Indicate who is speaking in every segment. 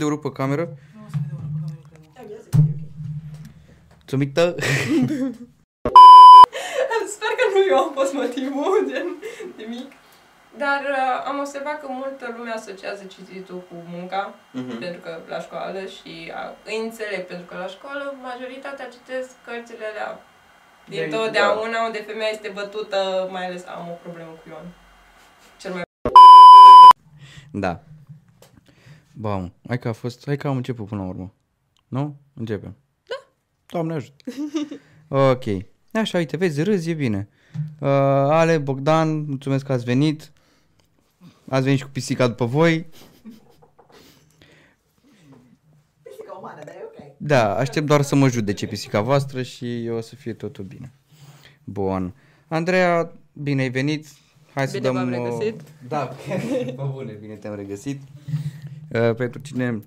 Speaker 1: de urât pe cameră?
Speaker 2: Nu o să vede urât pe cameră, cred.
Speaker 3: Ia să fie ok.
Speaker 1: Țumită?
Speaker 3: Sper că nu eu am fost motivul de, de mic. Dar uh, am observat că multă lume asociază cititul cu munca,
Speaker 1: Mhm.
Speaker 3: pentru că la școală și uh, îi înțeleg, pentru că la școală majoritatea citesc cărțile alea din
Speaker 1: De-
Speaker 3: totdeauna, unde femeia este bătută, mai ales am o problemă cu Ion. Cel mai
Speaker 1: Da. Ba, mă, hai că a fost, hai că am început până la urmă. Nu? Începem. Da. Doamne ajută. ok. Așa, uite, vezi, râzi, e bine. Uh, Ale, Bogdan, mulțumesc că ați venit. Ați venit și cu pisica după voi.
Speaker 3: Pisica umană, dar e ok.
Speaker 1: Da, aștept doar să mă judece pisica voastră și o să fie totul bine. Bun. Andreea, bine ai venit. Hai să
Speaker 3: Bine
Speaker 1: dăm...
Speaker 3: v-am
Speaker 1: o-
Speaker 3: regăsit.
Speaker 1: Da, pe bune, bine te-am regăsit. Uh, pentru cine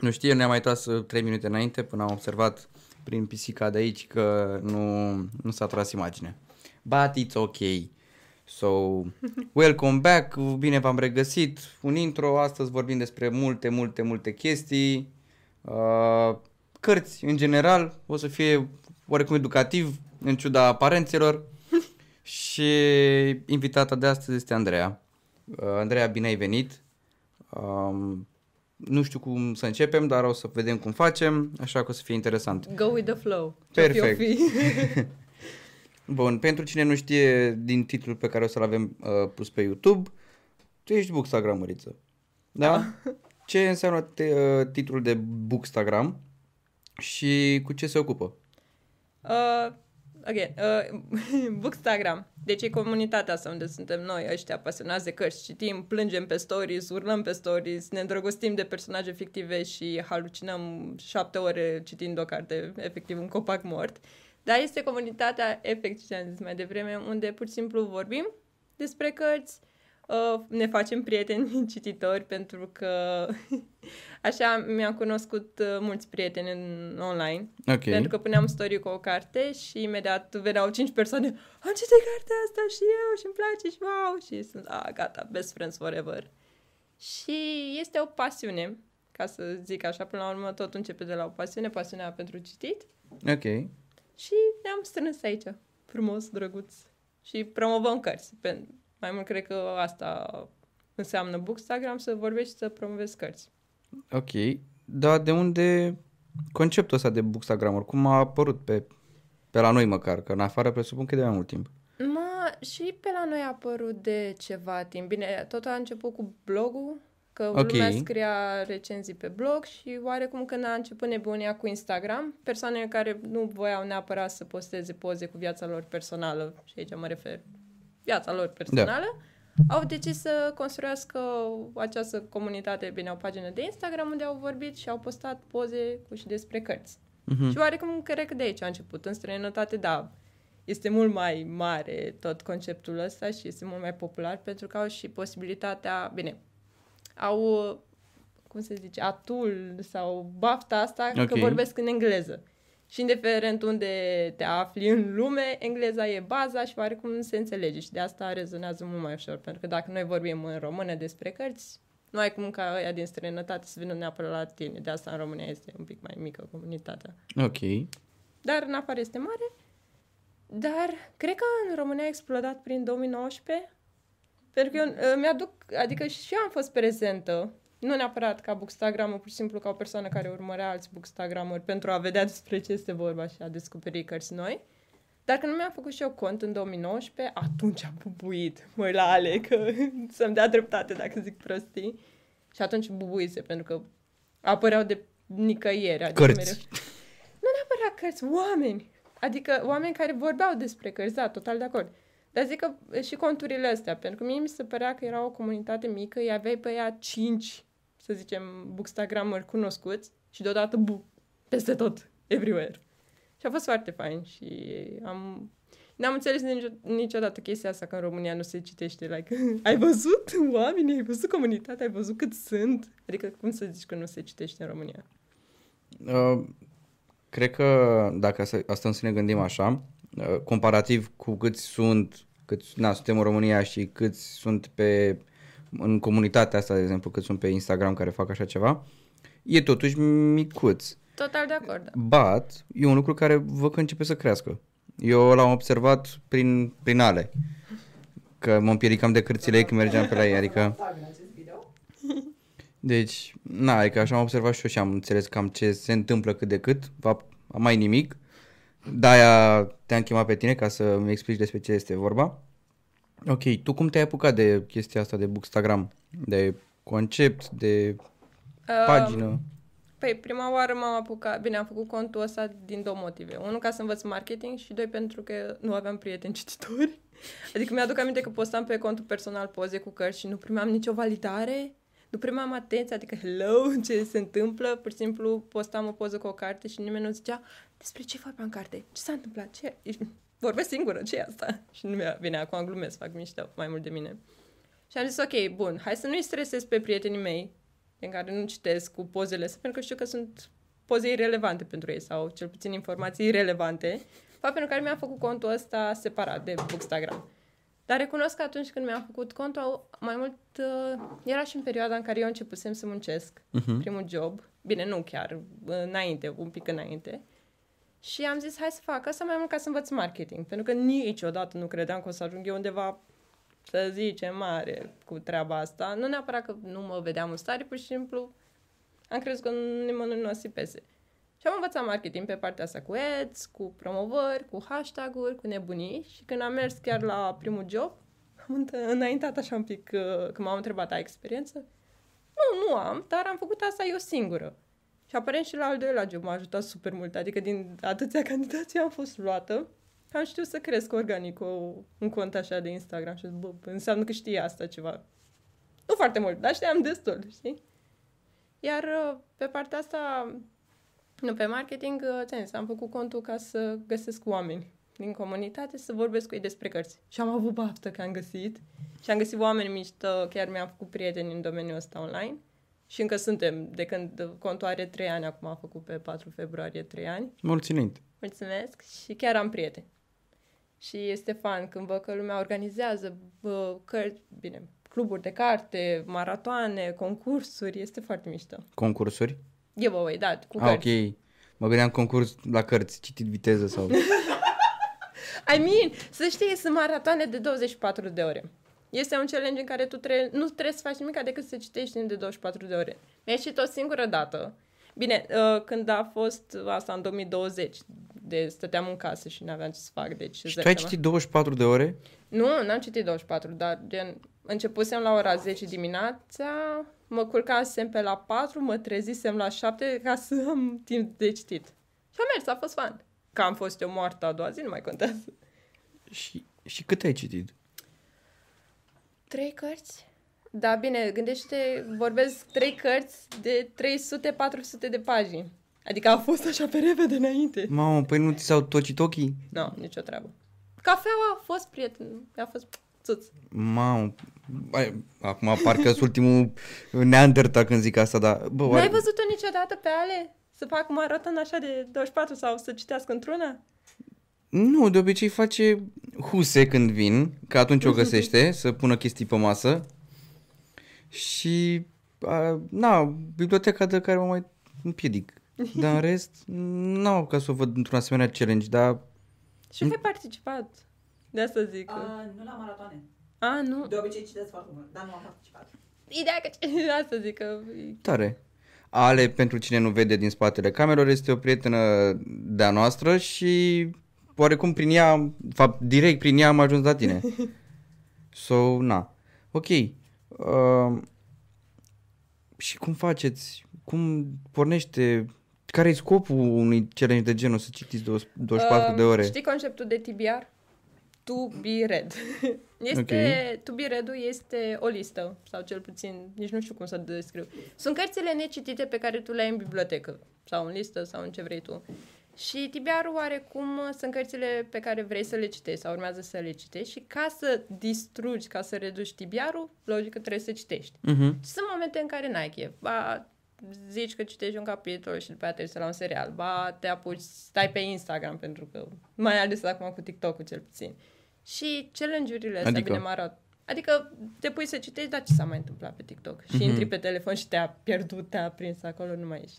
Speaker 1: nu știe, ne-am mai tras uh, 3 minute înainte până am observat prin pisica de aici că nu, nu s-a tras imagine. But it's ok. So, welcome back, bine v-am regăsit. Un intro, astăzi vorbim despre multe, multe, multe chestii. Uh, cărți, în general, o să fie oarecum educativ, în ciuda aparențelor. Și invitata de astăzi este Andreea. Uh, Andreea, bine ai venit. Um, nu știu cum să începem, dar o să vedem cum facem, așa că o să fie interesant.
Speaker 3: Go with the flow.
Speaker 1: Perfect. Bun, pentru cine nu știe din titlul pe care o să-l avem uh, pus pe YouTube, tu ești bookstagramăriță. Da? Ce înseamnă te, uh, titlul de bookstagram și cu ce se ocupă?
Speaker 3: Uh, ok, uh, Bookstagram. Deci e comunitatea asta unde suntem noi, ăștia pasionați de cărți. Citim, plângem pe stories, urlăm pe stories, ne îndrăgostim de personaje fictive și halucinăm șapte ore citind o carte, efectiv un copac mort. Dar este comunitatea, efectiv ce am zis mai devreme, unde pur și simplu vorbim despre cărți, uh, ne facem prieteni cititori pentru că așa mi-am cunoscut uh, mulți prieteni în online.
Speaker 1: Ok.
Speaker 3: Pentru că puneam story cu o carte și imediat veneau cinci persoane Am citit cartea asta și eu și îmi place și wow Și sunt, a, gata, best friends forever Și este o pasiune Ca să zic așa, până la urmă tot începe de la o pasiune Pasiunea pentru citit
Speaker 1: Ok.
Speaker 3: Și ne-am strâns aici Frumos, drăguț Și promovăm cărți Pen- Mai mult cred că asta înseamnă Bookstagram Să vorbești și să promovezi cărți
Speaker 1: Ok. Dar de unde conceptul ăsta de bookstagrammer? Cum a apărut pe, pe la noi măcar? Că în afară presupun că e de mai mult timp.
Speaker 3: Mă, și pe la noi a apărut de ceva timp. Bine, tot a început cu blogul, că
Speaker 1: Ok.
Speaker 3: lumea scria recenzii pe blog și oarecum când a început nebunia cu Instagram, persoanele care nu voiau neapărat să posteze poze cu viața lor personală, și aici mă refer viața lor personală, au decis să construiască această comunitate, bine, o pagină de Instagram unde au vorbit și au postat poze cu și despre cărți.
Speaker 1: Mhm.
Speaker 3: Și oarecum cred că de aici a început. În străinătate, da, este mult mai mare tot conceptul ăsta și este mult mai popular pentru că au și posibilitatea, bine, au, cum se zice, atul sau bafta asta
Speaker 1: Ok.
Speaker 3: că vorbesc în engleză. Și indiferent unde te afli în lume, engleza e baza și oarecum se înțelege și de asta rezonează mult mai ușor. Pentru că dacă noi vorbim în română despre cărți, nu ai cum ca ăia din străinătate să vină neapărat la tine. De asta în România este un pic mai mică comunitatea.
Speaker 1: Ok.
Speaker 3: Dar în afară este mare. Dar cred că în România a explodat prin 2019. Pentru că eu uh, mi-aduc, adică și eu am fost prezentă, nu neapărat ca bookstagramă, pur și simplu ca o persoană care urmărea alți bookstagramări pentru a vedea despre ce este vorba și a descoperi cărți noi. Dar când mi-am făcut și eu cont în 2019, atunci am bubuit. Măi la Ale, că să-mi dea dreptate dacă zic prostii. Și atunci bubuise, pentru că apăreau de nicăieri. Adică
Speaker 1: Cărți.
Speaker 3: mereu- nu neapărat cărți, oameni. Adică oameni care vorbeau despre cărți, da, total de acord. Dar zic că și conturile astea, pentru că mie mi se părea că era o comunitate mică, îi aveai pe ea cinci, să zicem, bookstagramări cunoscuți și deodată, bu, peste tot, everywhere. Și a fost foarte fain și am... N-am înțeles nicio, niciodată chestia asta că în România nu se citește, like, ai văzut oamenii, ai văzut comunitatea, ai văzut cât sunt? Adică cum să zici că nu se citește în România?
Speaker 1: Uh, cred că dacă să- stăm să ne gândim așa, uh, comparativ cu câți sunt, câți, na, suntem în România și câți sunt pe, în comunitatea asta, de exemplu, câți sunt pe Instagram care fac așa ceva, e totuși micuț.
Speaker 3: Total de acord.
Speaker 1: But, e un lucru care văd că începe să crească. Eu l-am observat prin, prin ale. Că mă împiedicam de cărțile ei când mergeam pe la ei, adică... Deci, na, adică așa am observat și eu și am înțeles cam ce se întâmplă cât de cât, fapt, mai nimic. De-aia te-am chemat pe tine ca să-mi explici despre ce este vorba. Ok, tu cum te-ai apucat de chestia asta de Bookstagram? De concept, de pagină?
Speaker 3: Păi, prima oară m-am apucat, bine, am făcut contul ăsta din două motive. Unul, ca să învăț marketing și doi, pentru că nu aveam prieteni cititori. Adică mi-aduc aminte că postam pe contul personal poze cu cărți și nu primeam nicio validare, nu primeam atenție, adică hello, ce se întâmplă, pur și simplu postam o poză cu o carte și nimeni nu zicea despre ce vorba în carte, ce s-a întâmplat, ce... Vorbesc singură, ce e asta? Și nu mi-a, bine, acum glumesc, fac mișto mai mult de mine. Și am zis, ok, bun, hai să nu-i stresez pe prietenii mei, în care nu citesc cu pozele astea, pentru că știu că sunt poze irelevante pentru ei sau cel puțin informații irelevante, fapt pentru care mi-am făcut contul ăsta separat de Bookstagram. Dar recunosc că atunci când mi-am făcut contul, mai mult uh, era și în perioada în care eu începusem să muncesc, uh-huh. primul job, bine, nu chiar, înainte, un pic înainte, și am zis, hai să fac asta mai mult ca să învăț marketing, pentru că niciodată nu credeam că o să ajung eu undeva să zicem, mare cu treaba asta. Nu neapărat că nu mă vedeam în stare, pur și simplu am crezut că nimănui nu o să pese. Și am învățat marketing pe partea asta cu ads, cu promovări, cu hashtag-uri, cu nebunii și când am mers chiar la primul job, am înaintat așa un pic, uh, când m-am întrebat, ai experiență? Nu, nu am, dar am făcut asta eu singură. Și aparent și la al doilea job m-a ajutat super mult, adică din atâția candidații am fost luată am știut să cresc organic o, un cont așa de Instagram și bă, înseamnă că știe asta ceva. Nu foarte mult, dar știam destul, știi? Iar uh, pe partea asta, nu, pe marketing, uh, ți am făcut contul ca să găsesc oameni din comunitate să vorbesc cu ei despre cărți. Și am avut baftă că am găsit și am găsit oameni mișto, chiar mi-am făcut prieteni în domeniul ăsta online. Și încă suntem, de când contul are 3 ani, acum a făcut pe 4 februarie 3 ani.
Speaker 1: Mulțumesc!
Speaker 3: Mulțumesc și chiar am prieteni. Și este fan când văd că lumea organizează bă, cărți, bine, cluburi de carte, maratoane, concursuri, este foarte mișto.
Speaker 1: Concursuri?
Speaker 3: Giveaway, da, cu
Speaker 1: ah, cărți. ok. Mă gândeam concurs la cărți, citit viteză sau...
Speaker 3: I mean, să știi, sunt maratoane de 24 de ore. Este un challenge în care tu tre- nu trebuie să faci nimic decât să citești în de 24 de ore. Mi-ai citit o singură dată. Bine, uh, când a fost asta în 2020, de stăteam în casă și nu aveam ce să fac. Deci,
Speaker 1: și tu ai citit 24 de ore?
Speaker 3: Nu, n-am citit 24, dar gen, începusem la ora 10 dimineața, mă culcasem pe la 4, mă trezisem la 7 ca să am timp de citit. Și am mers, a fost fan. Că am fost eu moartă a doua zi, nu mai contează.
Speaker 1: Și, și cât ai citit?
Speaker 3: Trei cărți. Da, bine, gândește, vorbesc trei cărți de 300-400 de pagini. Adică a fost așa pe repede înainte.
Speaker 1: Mamă, păi nu ți s-au tocit ochii?
Speaker 3: Nu, no, nicio treabă. Cafeaua a fost prieten, a fost țuț.
Speaker 1: Mamă, Băi, acum parcă sunt ultimul neanderta când zic asta, dar...
Speaker 3: Bă, N-ai văzut-o niciodată pe ale? Să fac maraton așa de 24 sau să citească într-una?
Speaker 1: Nu, de obicei face huse când vin, că atunci o găsește, să pună chestii pe masă. Și, a, na, biblioteca de care mă mai împiedic. Dar în rest, nu am ca să o văd într-un asemenea challenge, dar...
Speaker 3: Și ai participat. De asta zic.
Speaker 2: A, nu la maratoane.
Speaker 3: A, nu.
Speaker 2: De obicei citesc foarte mult, dar nu am participat.
Speaker 3: Ideea că... Asta zic că...
Speaker 1: Tare. Ale, pentru cine nu vede din spatele camerelor, este o prietenă de-a noastră și oarecum prin ea, fapt, direct prin ea am ajuns la tine. So, na. Ok. Uh, și cum faceți? Cum pornește care e scopul unui challenge de genul să citiți 24 uh, de ore?
Speaker 3: Știi conceptul de TBR? To be read. Este, okay. To be read este o listă, sau cel puțin, nici nu știu cum să descriu. Sunt cărțile necitite pe care tu le ai în bibliotecă, sau în listă, sau în ce vrei tu. Și TBR-ul oarecum sunt cărțile pe care vrei să le citești sau urmează să le citești și ca să distrugi, ca să reduci TBR-ul, logic că trebuie să citești. Uh-huh. Și sunt momente în care n-ai chef. Ba, zici că citești un capitol și după aceea la un serial, ba te apuci, stai pe Instagram pentru că, mai ales acum cu TikTok-ul cel puțin. Și challenge-urile astea,
Speaker 1: adică?
Speaker 3: bine, marat, Adică te pui să citești, dar ce s-a mai întâmplat pe TikTok? Și
Speaker 1: Mhm.
Speaker 3: intri pe telefon și te-a pierdut, te-a prins acolo, nu mai ești.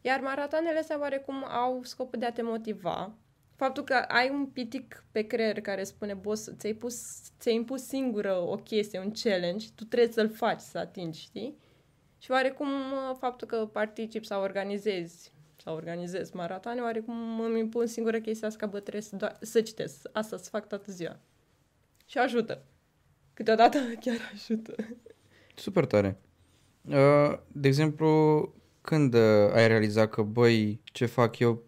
Speaker 3: Iar maratoanele astea oarecum au scopul de a te motiva. Faptul că ai un pitic pe creier care spune, boss, ți-ai, pus, ți-ai impus singură o chestie, un challenge, tu trebuie să-l faci, să atingi, știi? Și oarecum uh, faptul că participi sau organizezi sau organizez maratoane, oarecum îmi impun singură chestia asta că bă, trebuie să, doar, să citesc. Asta să fac toată ziua. Și ajută. Câteodată chiar ajută.
Speaker 1: Super tare. Uh, De exemplu, când uh, ai realizat că, băi, ce fac eu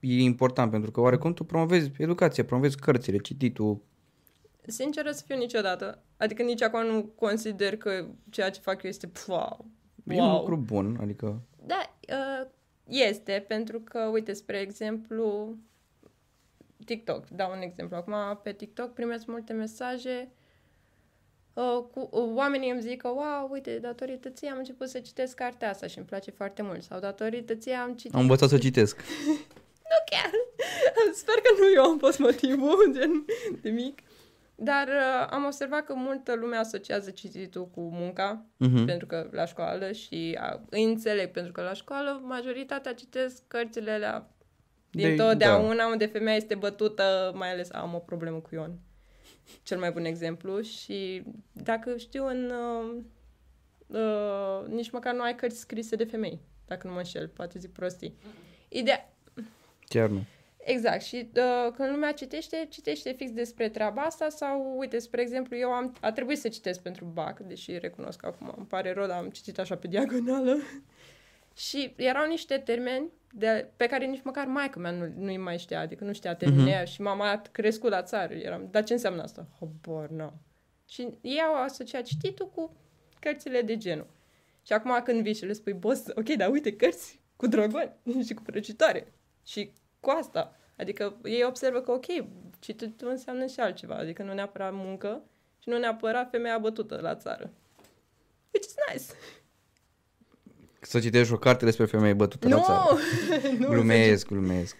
Speaker 1: e important, pentru că oarecum tu promovezi educația, promovezi cărțile, cititul.
Speaker 3: Sinceră să fiu niciodată. Adică nici acum nu consider că ceea ce fac eu este wow.
Speaker 1: E un lucru bun, adică...
Speaker 3: Da, uh, este, pentru că, uite, spre exemplu, TikTok, dau un exemplu. Acum, pe TikTok primesc multe mesaje uh, cu, uh, oamenii îmi zic că, wow, uite, datorită ție am început să citesc cartea asta și îmi place foarte mult. Sau datorită ție am citit...
Speaker 1: Am învățat să citesc.
Speaker 3: Nu chiar. Sper că nu eu am fost motivul, gen de mic. Dar uh, am observat că multă lume asociază cititul cu munca,
Speaker 1: Mhm.
Speaker 3: pentru că la școală și a, îi înțeleg, pentru că la școală majoritatea citesc cărțile alea din
Speaker 1: De-
Speaker 3: de, totdeauna, unde femeia este bătută, mai ales am o problemă cu Ion. Cel mai bun exemplu și dacă știu în... Uh, uh, nici măcar nu ai cărți scrise de femei, dacă nu mă înșel, poate zic prostii. Ideea,
Speaker 1: Chiar nu.
Speaker 3: Exact. Și uh, când lumea citește, citește fix despre treaba asta sau, uite, spre exemplu, eu am, a trebuit să citesc pentru BAC, deși recunosc că acum îmi pare rău, dar am citit așa pe diagonală. Și erau niște termeni de, pe care nici măcar maica mea nu, nu-i mai știa, adică nu știa termenii uh-huh. și mama a crescut la țară. Eram, dar ce înseamnă asta? Habar, nu. Și ei au asociat cititul cu cărțile de genul. Și acum când vii și le spui, boss, ok, dar uite, cărți cu dragoni și cu prăjitoare și cu asta. Adică ei observă că, ok, cititul înseamnă și altceva, adică nu neapărat muncă și nu neapărat femeia bătută la țară. Which is nice.
Speaker 1: Să citești o carte despre femei bătute la
Speaker 3: Nu!
Speaker 1: țară.
Speaker 3: nu!
Speaker 1: Glumesc, glumesc.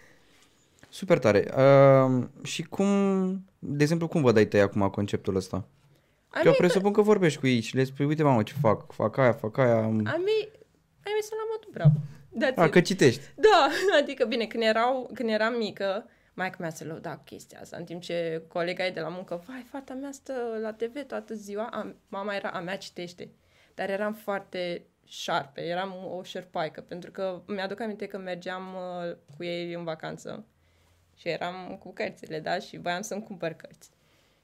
Speaker 1: Super tare. Uh, și cum, de exemplu, cum vă dai tăi acum conceptul ăsta?
Speaker 3: I
Speaker 1: Că eu
Speaker 3: mean,
Speaker 1: presupun că vorbești cu ei și le spui, uite mamă ce fac, fac aia, fac aia. am-
Speaker 3: I mean, I mean, sunt la modul bravo. That's
Speaker 1: A,
Speaker 3: it.
Speaker 1: că citești.
Speaker 3: Da, adică bine, când, erau, când eram mică, maica mea se lăuda cu chestia asta, în timp ce colega ei de la muncă, vai, fata mea stă la TV toată ziua, a, mama era, a mea citește. Dar eram foarte șarpe, eram o șerpaică, pentru că mi-aduc aminte că mergeam uh, cu ei în vacanță și eram cu cărțile, da, și voiam să-mi cumpăr cărți.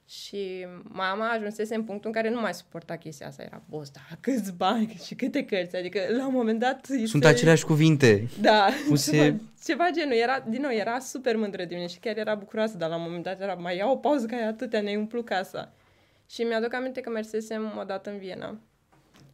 Speaker 3: Și mama ajunsese în punctul în care nu mai suporta chestia asta. Era, boss, da, câți bani și câte cărți. Adică, la un moment dat... îi
Speaker 1: Sunt
Speaker 3: se-
Speaker 1: aceleași cuvinte.
Speaker 3: da,
Speaker 1: Puse-
Speaker 3: ceva, ceva genul. Era, din nou, era super mândră de mine și chiar era bucuroasă, dar la un moment dat era, mai ia o pauză că ai atâtea, ne-ai umplut casa. Și mi-aduc aminte că mersesem odată în Viena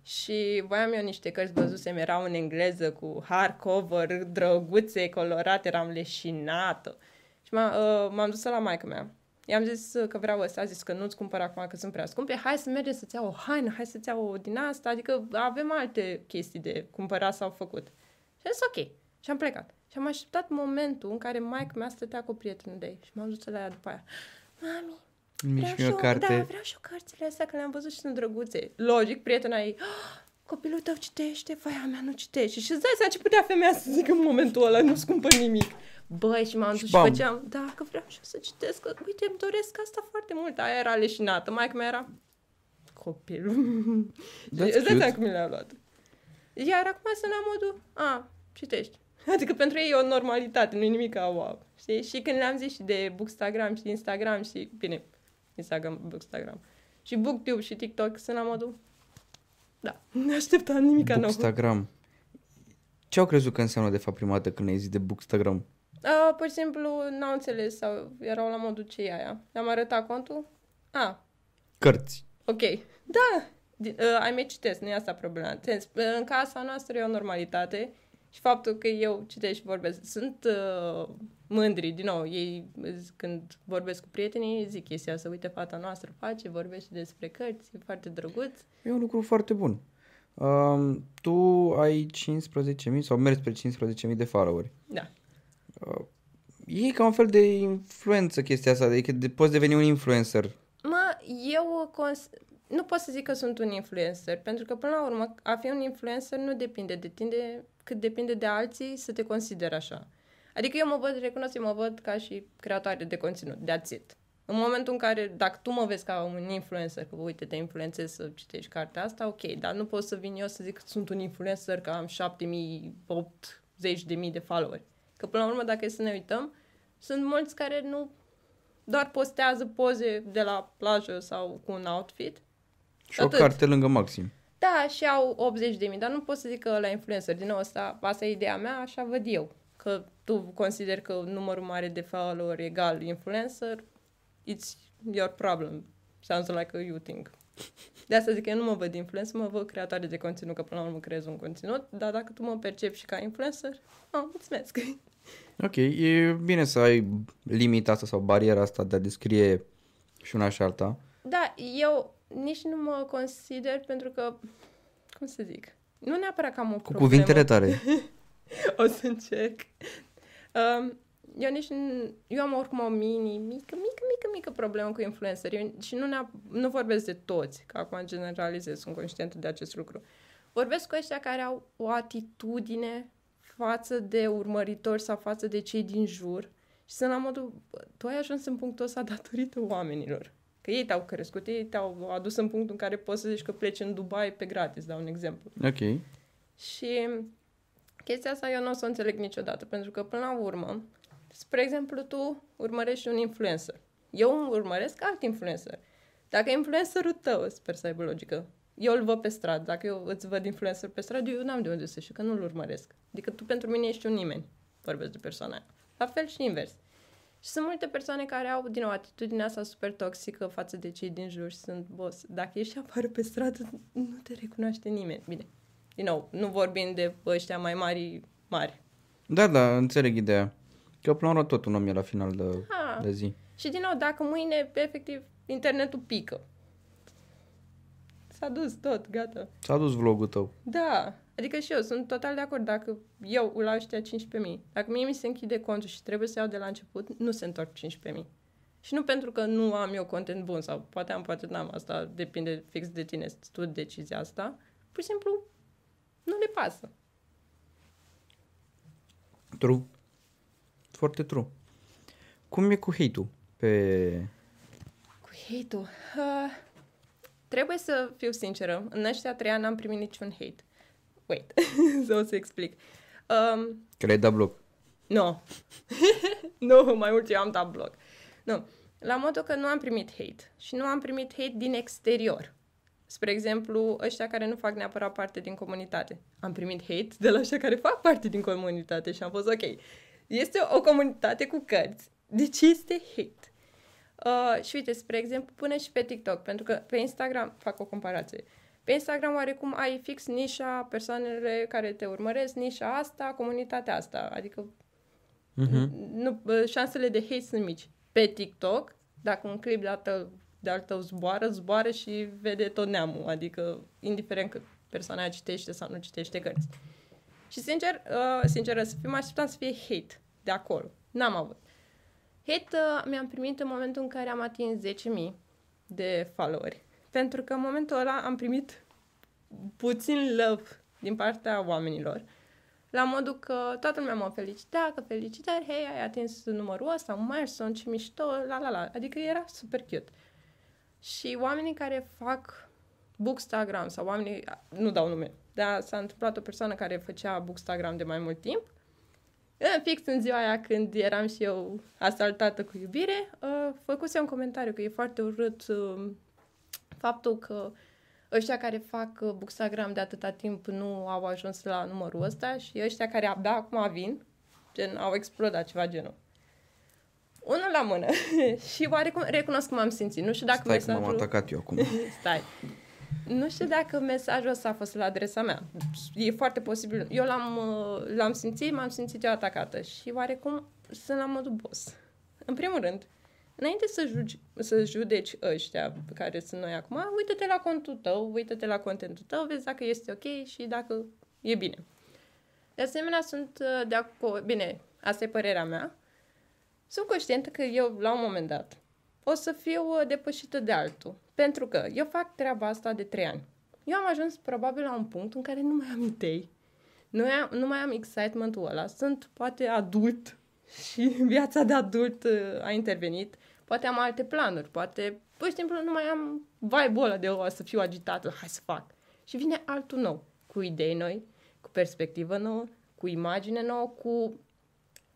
Speaker 3: și voiam eu niște cărți, văzusem, erau în engleză cu hardcover, drăguțe, colorate, eram leșinată. Și m-a, uh, m-am dus la maică mea. I-am zis uh, că vreau ăsta, a zis că nu-ți cumpăr acum că sunt prea scumpe, hai să mergem să-ți iau o haină, hai să-ți iau o din asta, adică avem alte chestii de cumpărat sau făcut. Și am zis ok. Și am plecat. Și am așteptat momentul în care maica mea stătea cu prietenul de ei și m-am dus la ea după aia. Mami,
Speaker 1: Mici
Speaker 3: vreau și
Speaker 1: mi o
Speaker 3: eu,
Speaker 1: carte.
Speaker 3: da, vreau și eu cărțile astea, că le-am văzut și sunt drăguțe. Logic, prietena ei, "Ah, copilul tău citește, vai, a mea nu citește. Și îți dai seama ce putea femeia să zică în momentul ăla, nu scumpă nimic. Băi, și m-am dus
Speaker 1: Și
Speaker 3: și,
Speaker 1: bam.
Speaker 3: făceam, da, că vreau și eu să citesc, că, uite, îmi doresc asta foarte mult. Aia era leșinată, maica mea era copilul.
Speaker 1: That's
Speaker 3: Îți dai
Speaker 1: cute.
Speaker 3: seama cum mi le-a luat. Iar acum sunt la modul, a, citești. Adică pentru ei e o normalitate, nu e nimic ca wow. Știi? Și când le-am zis și de Bookstagram și Instagram și, bine, Instagram, Bookstagram, și Booktube și TikTok sunt la modul, da, ne așteptam nimic nou.
Speaker 1: Bookstagram. Ce au crezut că înseamnă de fapt prima dată când ai zis de Bookstagram?
Speaker 3: Uh, pur și simplu n-au înțeles sau erau la modul ce e aia. Le-am arătat contul? A,
Speaker 1: Cărți.
Speaker 3: ok. Da, Di- uh, ai mai citesc, nu e asta problema. Sens, uh, în casa noastră e o normalitate și faptul că eu citesc și vorbesc. Sunt uh, mândri, din nou, ei z- când vorbesc cu prietenii zic chestia asta, uite fata noastră face, vorbește despre cărți, e foarte drăguț.
Speaker 1: E un lucru foarte bun. Um, tu ai 15.000 sau mergi spre 15.000 de followeri.
Speaker 3: Da.
Speaker 1: E ca un fel de influență chestia asta, adică de, poți deveni un influencer.
Speaker 3: Mă, eu cons- nu pot să zic că sunt un influencer, pentru că până la urmă a fi un influencer nu depinde de tine, cât depinde de alții să te consideri așa. Adică eu mă văd, recunosc, eu mă văd ca și creatoare de conținut, de it. În momentul în care, dacă tu mă vezi ca un influencer, că uite, te influențez să citești cartea asta, ok, dar nu pot să vin eu să zic că sunt un influencer, că am 7000, 80.000 de followeri. Că până la urmă, dacă e să ne uităm, sunt mulți care nu doar postează poze de la plajă sau cu un outfit.
Speaker 1: Și o
Speaker 3: Atât.
Speaker 1: carte lângă maxim.
Speaker 3: Da, și au 80 de mii, dar nu pot să zic că la influencer. Din nou, asta, asta e ideea mea, așa văd eu. Că tu consideri că numărul mare de follower egal influencer, it's your problem. Sounds like a you thing. De asta zic că eu nu mă văd influencer, mă văd creatoare de conținut, că până la urmă creez un conținut, dar dacă tu mă percepi și ca influencer, oh, mulțumesc.
Speaker 1: Ok, e bine să ai limita asta sau bariera asta de a descrie și una și alta.
Speaker 3: Da, eu nici nu mă consider pentru că, cum să zic, nu neapărat că am o
Speaker 1: Cu
Speaker 3: problemă.
Speaker 1: cuvintele tare.
Speaker 3: O să încerc. Um, eu nici nu, eu am oricum o mini, mică, mică, mică, mică problemă cu influencer. Eu, și nu, neap, nu vorbesc de toți, că acum generalizez, sunt conștientă de acest lucru. Vorbesc cu ăștia care au o atitudine față de urmăritori sau față de cei din jur și sunt la modul, bă, tu ai ajuns în punctul ăsta datorită oamenilor. Că ei te-au crescut, ei te-au adus în punctul în care poți să zici că pleci în Dubai pe gratis, dau un exemplu.
Speaker 1: Ok.
Speaker 3: Și chestia asta eu nu o să o înțeleg niciodată, pentru că până la urmă, spre exemplu, tu urmărești un influencer. Eu urmăresc alt influencer. Dacă influencerul tău, sper să aibă logică, eu îl văd pe stradă, dacă eu îți văd influencer pe stradă, eu n-am de unde să știu, că nu-l urmăresc. Adică tu pentru mine ești un nimeni, vorbesc de persoana aia. La fel și invers. Și sunt multe persoane care au, din nou, atitudinea asta super toxică față de cei din jur și sunt, boss, dacă ești afară pe stradă, nu te recunoaște nimeni. Bine, din nou, nu vorbim de ăștia mai mari, mari.
Speaker 1: Da, da, înțeleg ideea. Că până la urmă tot un om e la final de,
Speaker 3: Ha.
Speaker 1: de zi.
Speaker 3: Și din nou, dacă mâine, efectiv, internetul pică, s-a dus tot, gata.
Speaker 1: S-a dus vlogul tău.
Speaker 3: Da, adică și eu sunt total de acord. Dacă eu la ăștia 15.000, dacă mie mi se închide contul și trebuie să iau de la început, nu se întorc 15.000. Și nu pentru că nu am eu content bun sau poate am, poate n-am, asta depinde fix de tine, tu decizia asta. Pur și simplu, nu le pasă.
Speaker 1: True. Foarte true. Cum e cu hate-ul pe...
Speaker 3: Cu hate-ul. Uh, trebuie să fiu sinceră. În ăștia trei ani n-am primit niciun hate. Wait, să o să explic. Um,
Speaker 1: Că le-ai dat bloc.
Speaker 3: nu. nu, mai mult eu am dat bloc. Nu. La modul că nu am primit hate. Și nu am primit hate din exterior. Spre exemplu, ăștia care nu fac neapărat parte din comunitate. Am primit hate de la ăștia care fac parte din comunitate și am fost ok. Este o comunitate cu cărți. De ce este hate? Uh, și uite, spre exemplu, pune și pe TikTok, pentru că pe Instagram, fac o comparație, pe Instagram oarecum ai fix nișa, persoanele care te urmăresc, nișa asta, comunitatea asta, adică
Speaker 1: Mhm.
Speaker 3: nu, bă, șansele de hate sunt mici. Pe TikTok, dacă un clip de-al tău, de-al tău zboară, zboară și vede tot neamul, adică indiferent că persoana aia citește sau nu citește cărți. Și sincer, uh, sinceră să fiu, mă așteptam să fie hate de acolo. N-am avut. Hate uh, mi-am primit în momentul în care am atins 10.000 de followeri. Pentru că în momentul ăla am primit puțin love din partea oamenilor. La modul că toată lumea mă felicita, că felicitări, hei, ai atins numărul ăsta, un milestone, ce mișto, la la la. Adică era super cute. Și oamenii care fac Bookstagram sau oamenii, nu dau nume, dar s-a întâmplat o persoană care făcea Bookstagram de mai mult timp, în fix în ziua aia când eram și eu asaltată cu iubire, uh, făcuse un comentariu că e foarte urât uh, faptul că ăștia care fac uh, Bookstagram de atâta timp nu au ajuns la numărul ăsta și ăștia care abia acum vin, gen, au explodat ceva genul. Unul la mână. și oarecum recunosc cum am simțit. Nu știu dacă
Speaker 1: Stai că m-am
Speaker 3: mesajul...
Speaker 1: atacat eu acum.
Speaker 3: Stai. Nu știu dacă mesajul ăsta a fost la adresa mea. E foarte posibil. Eu l-am, uh, l-am simțit, m-am simțit eu atacată și oarecum sunt la modul boss. În primul rând, înainte să, jugi, să judeci ăștia pe care sunt noi acum, uită-te la contul tău, uită-te la contentul tău, vezi dacă este ok și dacă e bine. De asemenea, sunt uh, de acord, bine, asta e părerea mea, sunt conștientă că eu, la un moment dat, o să fiu uh, depășită de altul. Pentru că eu fac treaba asta de trei ani. Eu am ajuns probabil la un punct în care nu mai am idei. Nu, am, nu mai am excitementul ăla. Sunt poate adult și viața de adult uh, a intervenit. Poate am alte planuri, poate pur și simplu nu mai am vibe-ul ăla de o să fiu agitată, hai să fac. Și vine altul nou, cu idei noi, cu perspectivă nouă, cu imagine nouă, cu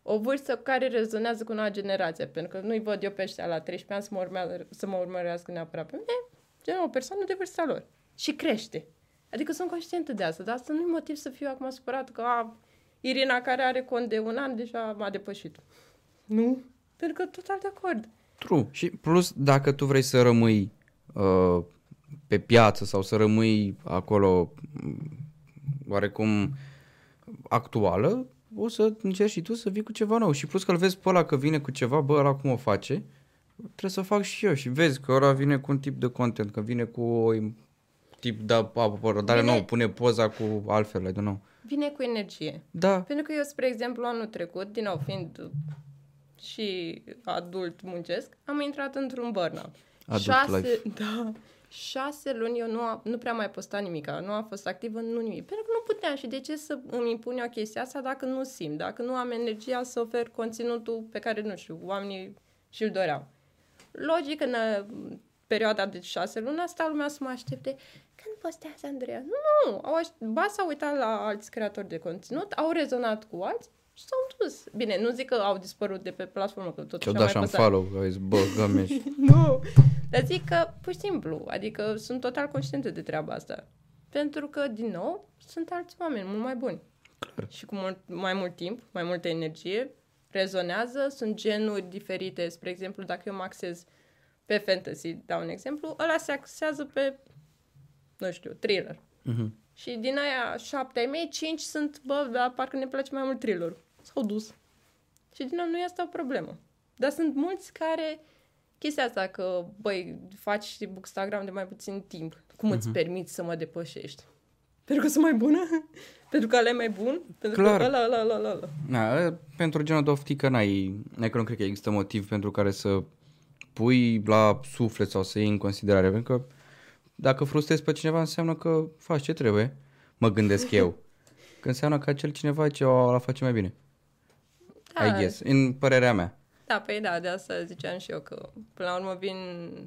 Speaker 3: o vârstă care rezonează cu noua generație, pentru că nu-i văd eu pe ăștia la 13 ani să mă, urmează, să mă urmărească neapărat pe mine, gen o persoană de vârsta lor. Și crește. Adică sunt conștientă de asta, dar asta nu e motiv să fiu acum supărat că a, Irina care are cont de un an deja m-a depășit. Nu, pentru că total de acord.
Speaker 1: True. Și plus, dacă tu vrei să rămâi uh, pe piață sau să rămâi acolo m, oarecum actuală, o să încerci și tu să vii cu ceva nou. Și plus că îl vezi pe ăla că vine cu ceva, bă, ăla cum o face, trebuie să fac și eu. Și vezi că ăla vine cu un tip de content, că vine cu o tip de apărădare
Speaker 3: Vine-
Speaker 1: nou, pune poza cu altfel, I don't know.
Speaker 3: Vine cu energie.
Speaker 1: Da,
Speaker 3: Pentru că eu, spre exemplu, anul trecut, din nou, fiind uh, și adult muncesc, am intrat într-un burnout.
Speaker 1: Adult
Speaker 3: șase,
Speaker 1: life.
Speaker 3: Da, șase luni eu nu, a, nu prea mai postat nimic, nu am fost activă, nu nimic. Pentru că nu puteam și de ce să îmi impun eu chestia asta dacă nu simt, dacă nu am energia să ofer conținutul pe care, nu știu, oamenii și-l doreau. Logic, în uh, perioada de șase luni asta lumea să mă aștepte când postează Andreea? Nu, au aș- ba s-au uitat la alți creatori de conținut, au rezonat cu alții și s-au dus. Bine, nu zic că au dispărut de pe platformă, că totuși
Speaker 1: ce-o
Speaker 3: au
Speaker 1: dat
Speaker 3: mai
Speaker 1: așa în
Speaker 3: postat.
Speaker 1: follow, că ai zis, bă, gămeș.
Speaker 3: Nu, dar zic că, pur și simplu, adică sunt total conștientă de treaba asta. Pentru că, din nou, sunt alți oameni mult mai buni.
Speaker 1: Clar.
Speaker 3: Și cu mult, mai mult timp, mai multă energie, rezonează, sunt genuri diferite. Spre exemplu, dacă eu mă axez pe fantasy, dau un exemplu, ăla se axează pe, nu știu, thriller.
Speaker 1: Mhm.
Speaker 3: Și din aia șapte ai mei, cinci sunt, bă, dar parcă ne place mai mult thriller. S-au dus. Și din nou nu e asta o problemă. Dar sunt mulți care chestia asta că, băi, faci Bookstagram de mai puțin timp. Cum îți permiți să mă depășești? Pentru că sunt mai bună? Pentru că ăla e mai bun? Pentru
Speaker 1: Clar.
Speaker 3: că ăla, ăla, ăla, ăla, ăla.
Speaker 1: Na, e, pentru genul de oftică n-ai, n-ai că nu cred că există motiv pentru care să pui la suflet sau să iei în considerare, pentru că dacă frustrezi pe cineva înseamnă că faci ce trebuie, mă gândesc eu. Că înseamnă că acel cineva ce o la face mai bine.
Speaker 3: Da.
Speaker 1: I guess, în părerea mea.
Speaker 3: Da, păi da, de asta ziceam și eu că până la urmă vin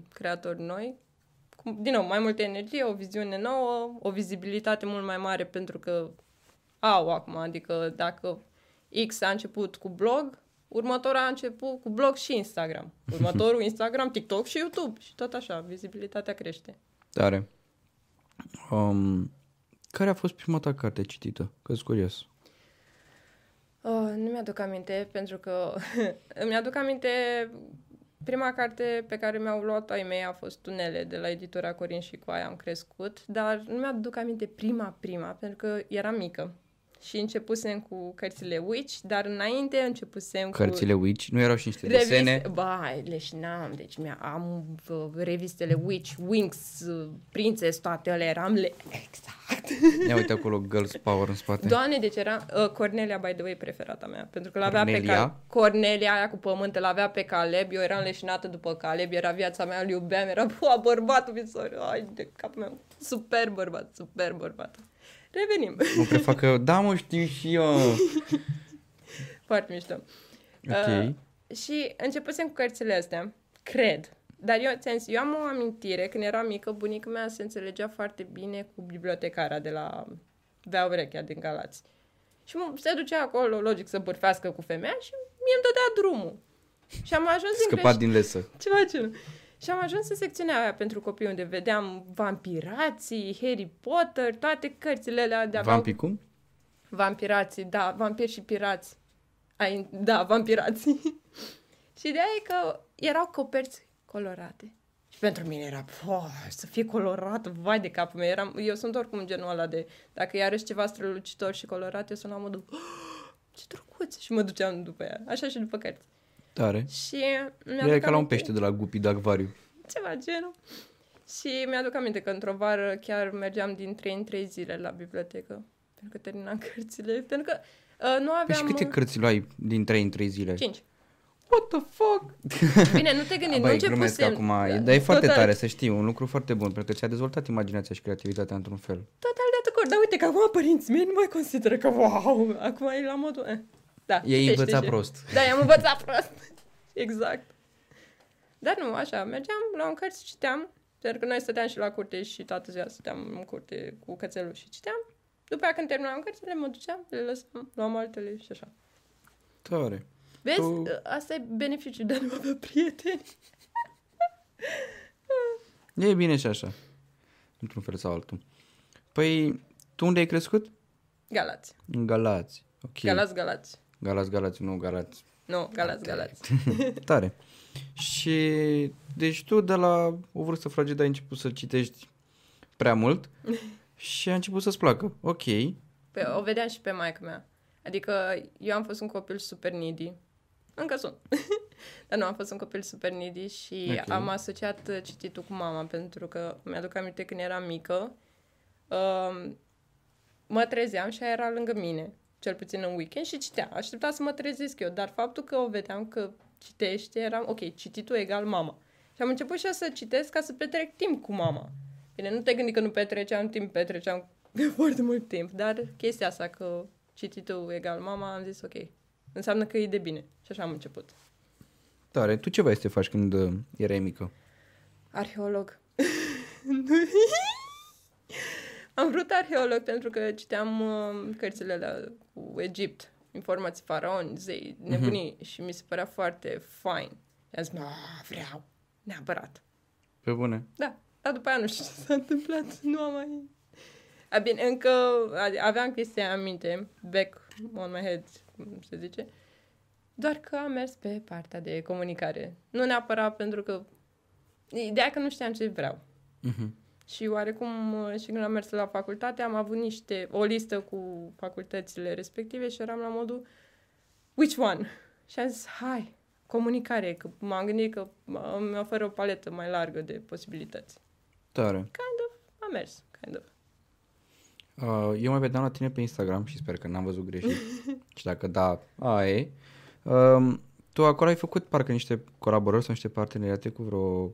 Speaker 3: creatori noi, cu, din nou, mai multă energie, o viziune nouă, o vizibilitate mult mai mare pentru că au acum, adică dacă X a început cu blog, următorul a început cu blog și Instagram. Următorul Instagram, TikTok și YouTube și tot așa, vizibilitatea crește.
Speaker 1: Tare. Um, care a fost prima ta carte citită? că sunt curios.
Speaker 3: Uh, nu mi-aduc aminte, pentru că îmi aduc aminte prima carte pe care mi-au luat ai mei a fost Tunele de la editura Corin și cu aia am crescut, dar nu mi-aduc aminte prima, prima, pentru că eram mică. Și începusem cu cărțile Witch, dar înainte începusem cu...
Speaker 1: Cărțile Witch, nu erau și niște desene?
Speaker 3: Reviste, ba, le și n-am, deci mi am uh, revistele Witch, Winx, uh, Princess, toate alea eram le... Exact.
Speaker 1: Ia uite acolo Girls Power în spate.
Speaker 3: Doamne, deci era uh, Cornelia, by the way, preferata mea. Pentru că l-avea pe
Speaker 1: Cornelia?
Speaker 3: Caleb. Cornelia aia cu pământ, l avea pe Caleb. Eu eram leșinată după Caleb. Era viața mea, îl iubeam. Era bă, bărbatul visor. Ai de capul meu. Super bărbat, super bărbat. Revenim.
Speaker 1: Mă prefacă, da mă știu și eu.
Speaker 3: Foarte mișto.
Speaker 1: Ok.
Speaker 3: Uh, și începusem cu cărțile astea. Cred. Dar eu, ți-am zis, eu am o amintire, când eram mică, bunica mea se înțelegea foarte bine cu bibliotecara de la Vea urechea din Galați. Și mă- se ducea acolo, logic, să bârfească cu femeia și mie îmi dădea drumul. Și am ajuns din
Speaker 1: Scăpat
Speaker 3: greș-
Speaker 1: din lesă.
Speaker 3: Ceva genul. Și am ajuns în secțiunea aia pentru copii unde vedeam vampirații, Harry Potter, toate cărțile alea de
Speaker 1: Vampi cum?
Speaker 3: Vampirații, da, vampiri și pirați. Ai, da, vampirații. și de aia e că erau coperți colorate. Și pentru mine era, "Pua, să fie colorat, vai de capul meu. Eram, eu sunt oricum genul ăla de, dacă iarăși ceva strălucitor și colorat, eu sunt la modul, "Oh, ce drăguț! Și mă duceam după ea, așa și după cărți.
Speaker 1: Tare.
Speaker 3: Și
Speaker 1: Era
Speaker 3: mi-aduc
Speaker 1: ca la un
Speaker 3: aminte-
Speaker 1: pește de la Guppy de acvariu.
Speaker 3: ceva genul. Și mi-aduc aminte că într-o vară chiar mergeam din 3 în 3 zile la bibliotecă. Pentru că terminam cărțile. Pentru că uh, nu
Speaker 1: Păi
Speaker 3: aveam...
Speaker 1: și câte cărți luai din 3 în 3 zile?
Speaker 3: 5.
Speaker 1: what the fuck?
Speaker 3: Bine, nu te gândi, nu
Speaker 1: Băi,
Speaker 3: începusem...
Speaker 1: glumesc acum, dar e foarte
Speaker 3: Total-
Speaker 1: tare să știi, un lucru foarte bun, pentru că ți-a dezvoltat imaginația și creativitatea într-un fel.
Speaker 3: Total de acord, dar uite că acum părinții mei nu mai consideră că wow, acum e la modul... Eh. Da,
Speaker 1: Ei
Speaker 3: citește
Speaker 1: învățat
Speaker 3: și-
Speaker 1: prost.
Speaker 3: Da, i-am învățat prost. exact. Dar nu, așa, mergeam, luam cărți, citeam, pentru că noi stăteam și la curte și toată ziua stăteam în curte cu cățelul și citeam. După aia când terminam cărțile, mă duceam, le lăsam, luam altele și așa.
Speaker 1: Tare.
Speaker 3: Vezi,
Speaker 1: Tu-
Speaker 3: asta e beneficiul de a nu avea prieteni.
Speaker 1: E bine și așa. Într-un fel sau altul. Păi, tu unde ai crescut?
Speaker 3: Galați.
Speaker 1: În Galați. Ok.
Speaker 3: Galați, Galați.
Speaker 1: Galați, Galați, nu Galați.
Speaker 3: Nu, Galați, Galați.
Speaker 1: Tare. Și, deci tu de la o vârstă fragedă ai început să citești prea mult și a început să-ți placă. Ok.
Speaker 3: Pe, o vedeam și pe maica mea. Adică eu am fost un copil super needy. Încă sunt. Dar nu, am fost un copil super needy și
Speaker 1: Ok.
Speaker 3: okay. am asociat uh, cititul cu mama pentru că mi-aduc aminte când eram mică. Um, mă trezeam și ea era lângă mine, cel puțin în weekend, și citea. Aștepta să mă trezesc eu, dar faptul că o vedeam că citește, eram, ok, cititul egal mama. Și am început și eu să citesc ca să petrec timp cu mama. Bine, nu te gândi că nu petreceam timp, petreceam foarte mult timp, dar chestia asta că cititul egal mama, am zis ok, înseamnă că e de bine. Și așa am început.
Speaker 1: Tare. Tu ce vrei să te faci când uh, erai mică?
Speaker 3: Arheolog. am vrut arheolog pentru că citeam uh, cărțile la, cu Egipt, informații faraoni, zei, nebunii și mi se părea foarte fain. Și am zis, "Ah, vreau, neapărat.
Speaker 1: Pe bune.
Speaker 3: Da, dar după aia nu știu ce s-a întâmplat, nu am mai... A, bine, încă a- aveam chestia în minte, back on my head, cum se zice, doar că am mers pe partea de comunicare. Nu neapărat pentru că... Ideea că nu știam ce vreau.
Speaker 1: Mhm.
Speaker 3: Și oarecum, uh, și când am mers la facultate, am avut niște, o listă cu facultățile respective și eram la modul which one? Și am zis, hai, comunicare, că m-am gândit că uh, mi oferă o paletă mai largă de posibilități.
Speaker 1: Tare.
Speaker 3: Kind of, am mers, kind of.
Speaker 1: Uh, eu mai vedeam la tine pe Instagram și sper că n-am văzut greșit. și dacă da, aia e. Um, tu acolo ai făcut parcă niște colaborări sau niște parteneriate cu vreo...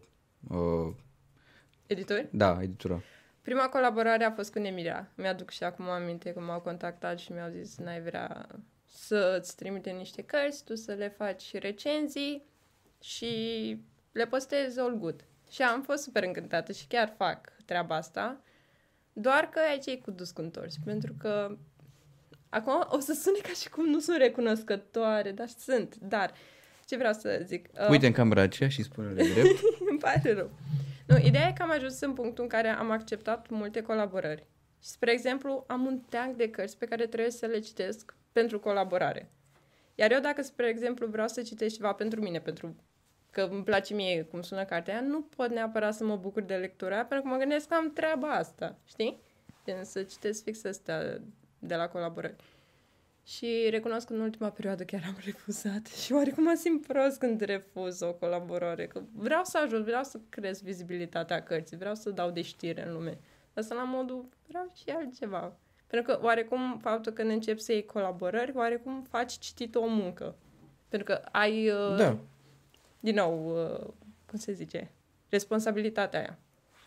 Speaker 1: Uh,
Speaker 3: Editori?
Speaker 1: da, editură.
Speaker 3: Prima colaborare a fost cu Nemirea. Mi-aduc și acum aminte că m-au contactat și mi-au zis n-ai vrea să-ți trimite niște cărți, tu să le faci recenzii și le postezi all good. Și am fost super încântată și chiar fac treaba asta, doar că aici e cu dus cu întors, pentru că acum o să sune ca și cum nu sunt recunoscătoare, dar sunt, dar ce vreau să zic? Uh,
Speaker 1: Uite în camera aceea și spune-le drept.
Speaker 3: îmi pare rău. Nu, ideea e că am ajuns în punctul în care am acceptat multe colaborări. Și, spre exemplu, am un teanc de cărți pe care trebuie să le citesc pentru colaborare. Iar eu, dacă, spre exemplu, vreau să citesc ceva pentru mine, pentru că îmi place mie cum sună cartea aia, nu pot neapărat să mă bucur de lectura aia, pentru că mă gândesc că am treaba asta, știi? Gen, să citesc fix astea de la colaborări. Și recunosc că în ultima perioadă chiar am refuzat și oarecum mă simt prost când refuz o colaborare, că vreau să ajut, vreau să cresc vizibilitatea cărții, vreau să dau de știre în lume. Asta la modul, vreau și altceva. Pentru că oarecum faptul că încep să iei colaborări, oarecum faci citit o muncă. Pentru că ai, uh,
Speaker 1: da.
Speaker 3: din nou, uh, cum se zice, responsabilitatea aia.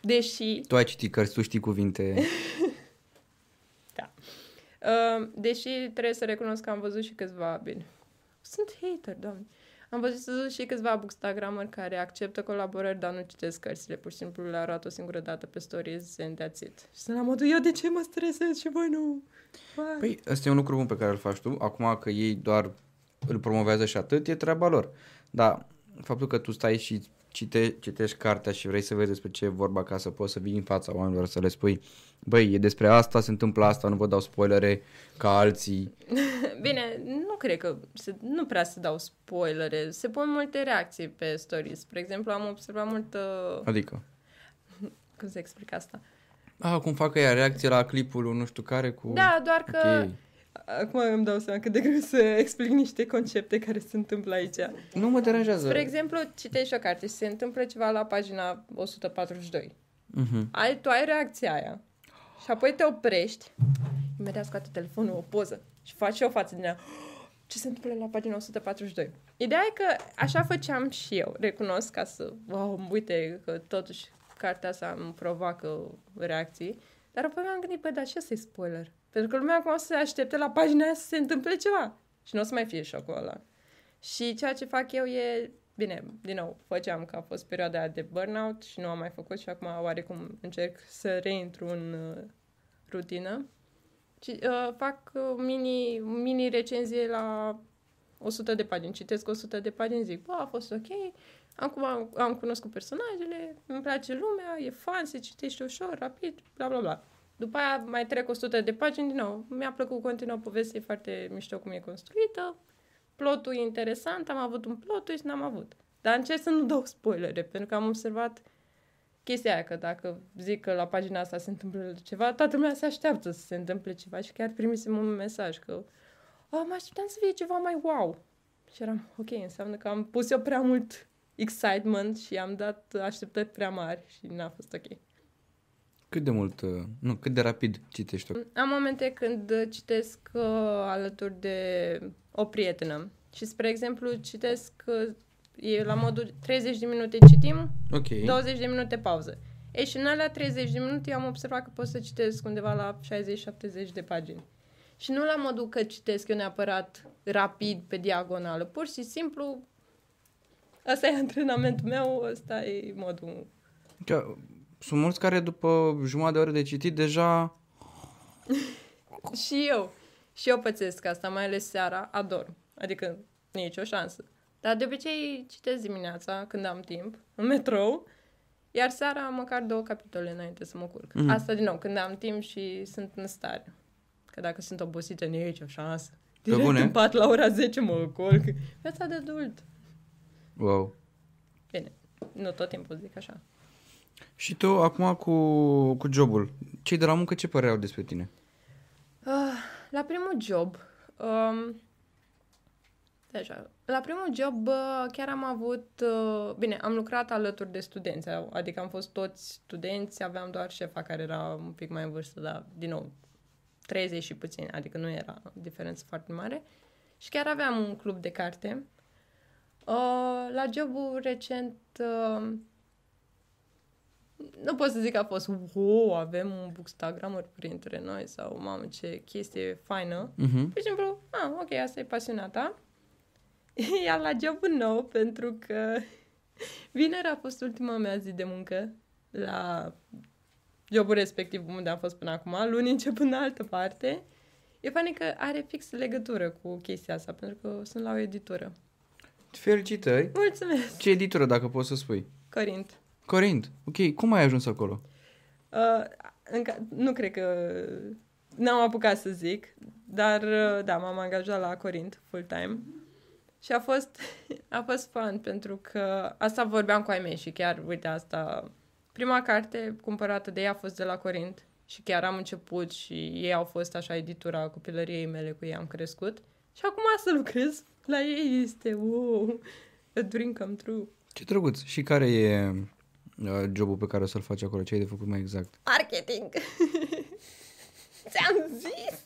Speaker 3: Deși
Speaker 1: Tu ai citit cărți, tu știi cuvinte.
Speaker 3: Da. Uh, deși trebuie să recunosc că am văzut și câțiva, bine, sunt hater, doamne. Am văzut și câțiva bookstagramări care acceptă colaborări, dar nu citesc cărțile, pur și simplu le arată o singură dată pe stories and that's it. Și sunt la modul, eu de ce mă stresez și voi nu? Why?
Speaker 1: Păi, ăsta e un lucru bun pe care îl faci tu. Acum că ei doar îl promovează și atât, e treaba lor. Dar faptul că tu stai și cite, citești cartea și vrei să vezi despre ce e vorba ca să poți să vii în fața oamenilor să le spui băi, e despre asta, se întâmplă asta, nu vă dau spoilere ca alții.
Speaker 3: Bine, nu cred că, se, nu prea se dau spoilere, se pun multe reacții pe stories. Spre exemplu, am observat mult, uh,
Speaker 1: Adică,
Speaker 3: cum să explic asta?
Speaker 1: a, cum fac ea reacție la clipul nu știu care cu...
Speaker 3: Da, doar că
Speaker 1: Ok.
Speaker 3: Acum îmi dau seama cât de greu să explic niște concepte care se întâmplă aici.
Speaker 1: Nu mă deranjează.
Speaker 3: Spre exemplu, citești o carte și se întâmplă ceva la pagina 142.
Speaker 1: Mhm.
Speaker 3: Ai, tu ai reacția aia. Și apoi te oprești, imediat scoate telefonul, o poză și faci și o față din ea. ce se întâmplă la pagina 142. Ideea e că așa făceam și eu, recunosc, ca să, wow, uite că totuși cartea asta îmi provoacă reacții, dar apoi m-am gândit, băi, dar ce să-i spoiler? Pentru că lumea acum o să se aștepte la pagina aia să se întâmple ceva. Și nu o să mai fie șocul ăla. Și ceea ce fac eu e, bine, din nou, făceam că a fost perioada aia de burnout și nu am mai făcut și acum oarecum încerc să reintru în uh, rutină. Ci, uh, fac uh, mini, mini recenzie la 100 de pagini. Citesc 100 de pagini, zic, bă, a fost ok, acum am, am cunoscut personajele, îmi place lumea, e fan, se citește ușor, rapid, bla bla bla. După aia mai trec 100 de pagini din nou. Mi-a plăcut continuă povestea, e foarte mișto cum e construită. Plotul e interesant, am avut un plot twist, n-am avut. Dar încerc să nu dau spoilere, pentru că am observat chestia aia, că dacă zic că la pagina asta se întâmplă ceva, toată lumea se așteaptă să se întâmple ceva și chiar primisem un mesaj că oh, mă așteptam să fie ceva mai wow. Și eram, ok, înseamnă că am pus eu prea mult excitement și am dat așteptări prea mari și n-a fost ok.
Speaker 1: Cât de mult, uh, nu, cât de rapid citești tu?
Speaker 3: Am momente când citesc uh, alături de o prietenă și, spre exemplu, citesc uh, e la modul 30 de minute citim,
Speaker 1: Ok.
Speaker 3: 20 de minute pauză. Ei, și în alea 30 de minute eu am observat că pot să citesc undeva la 60-70 de pagini. Și nu la modul că citesc eu neapărat rapid pe diagonală, pur și simplu Asta e antrenamentul meu, ăsta e modul.
Speaker 1: Că sunt mulți care după jumătate de oră de citit deja...
Speaker 3: Și eu. Și eu pățesc asta, mai ales seara, ador. Adică nicio șansă. Dar de obicei citesc dimineața, când am timp, în metrou, iar seara măcar două capitole înainte să mă culc.
Speaker 1: Mhm.
Speaker 3: Mm-hmm. Asta din nou, când am timp și sunt în stare. Că dacă sunt obosită, nicio șansă. Direct
Speaker 1: bune?
Speaker 3: în pat la ora 10 mă culc. Viața de adult.
Speaker 1: Wow.
Speaker 3: Bine, nu tot timpul zic așa.
Speaker 1: Și tu, acum cu, cu jobul, cei de la muncă ce părere au despre tine?
Speaker 3: Uh, la primul job, um, deja, la primul job uh, chiar am avut, uh, bine, am lucrat alături de studenți, adică am fost toți studenți, aveam doar șefa care era un pic mai în vârstă, dar, din nou, 30 și puțin, adică nu era o diferență foarte mare. Și chiar aveam un club de carte. Uh, la jobul recent, uh, nu pot să zic că a fost, wow, avem un bookstagrammer printre noi sau, mamă, ce chestie faină.
Speaker 1: Uh-huh.
Speaker 3: Pur și simplu, ah, ok, asta e pasiunea ta. Iar la jobul nou, pentru că vineri a fost ultima mea zi de muncă la jobul respectiv unde am fost până acum, luni începând în altă parte, e fain că are fix legătură cu chestia asta, pentru că sunt la o editură.
Speaker 1: Felicitări.
Speaker 3: Mulțumesc,
Speaker 1: Ce editură, dacă poți să spui?
Speaker 3: Corint.
Speaker 1: Corint. Ok, cum ai ajuns acolo?
Speaker 3: Uh, încă, nu cred că n-am apucat să zic, dar uh, da, m-am angajat la Corint full-time și a fost, a fost fun pentru că asta vorbeam cu ai mei și chiar, uite, asta, prima carte cumpărată de ea a fost de la Corint și chiar am început și ei au fost așa editura copilăriei mele, cu ei am crescut și acum să lucrez la ei este, wow, a dream come true.
Speaker 1: Ce drăguț. Și care e uh, jobul pe care o să-l faci acolo? Ce ai de făcut mai exact?
Speaker 3: Marketing! Ți-am zis!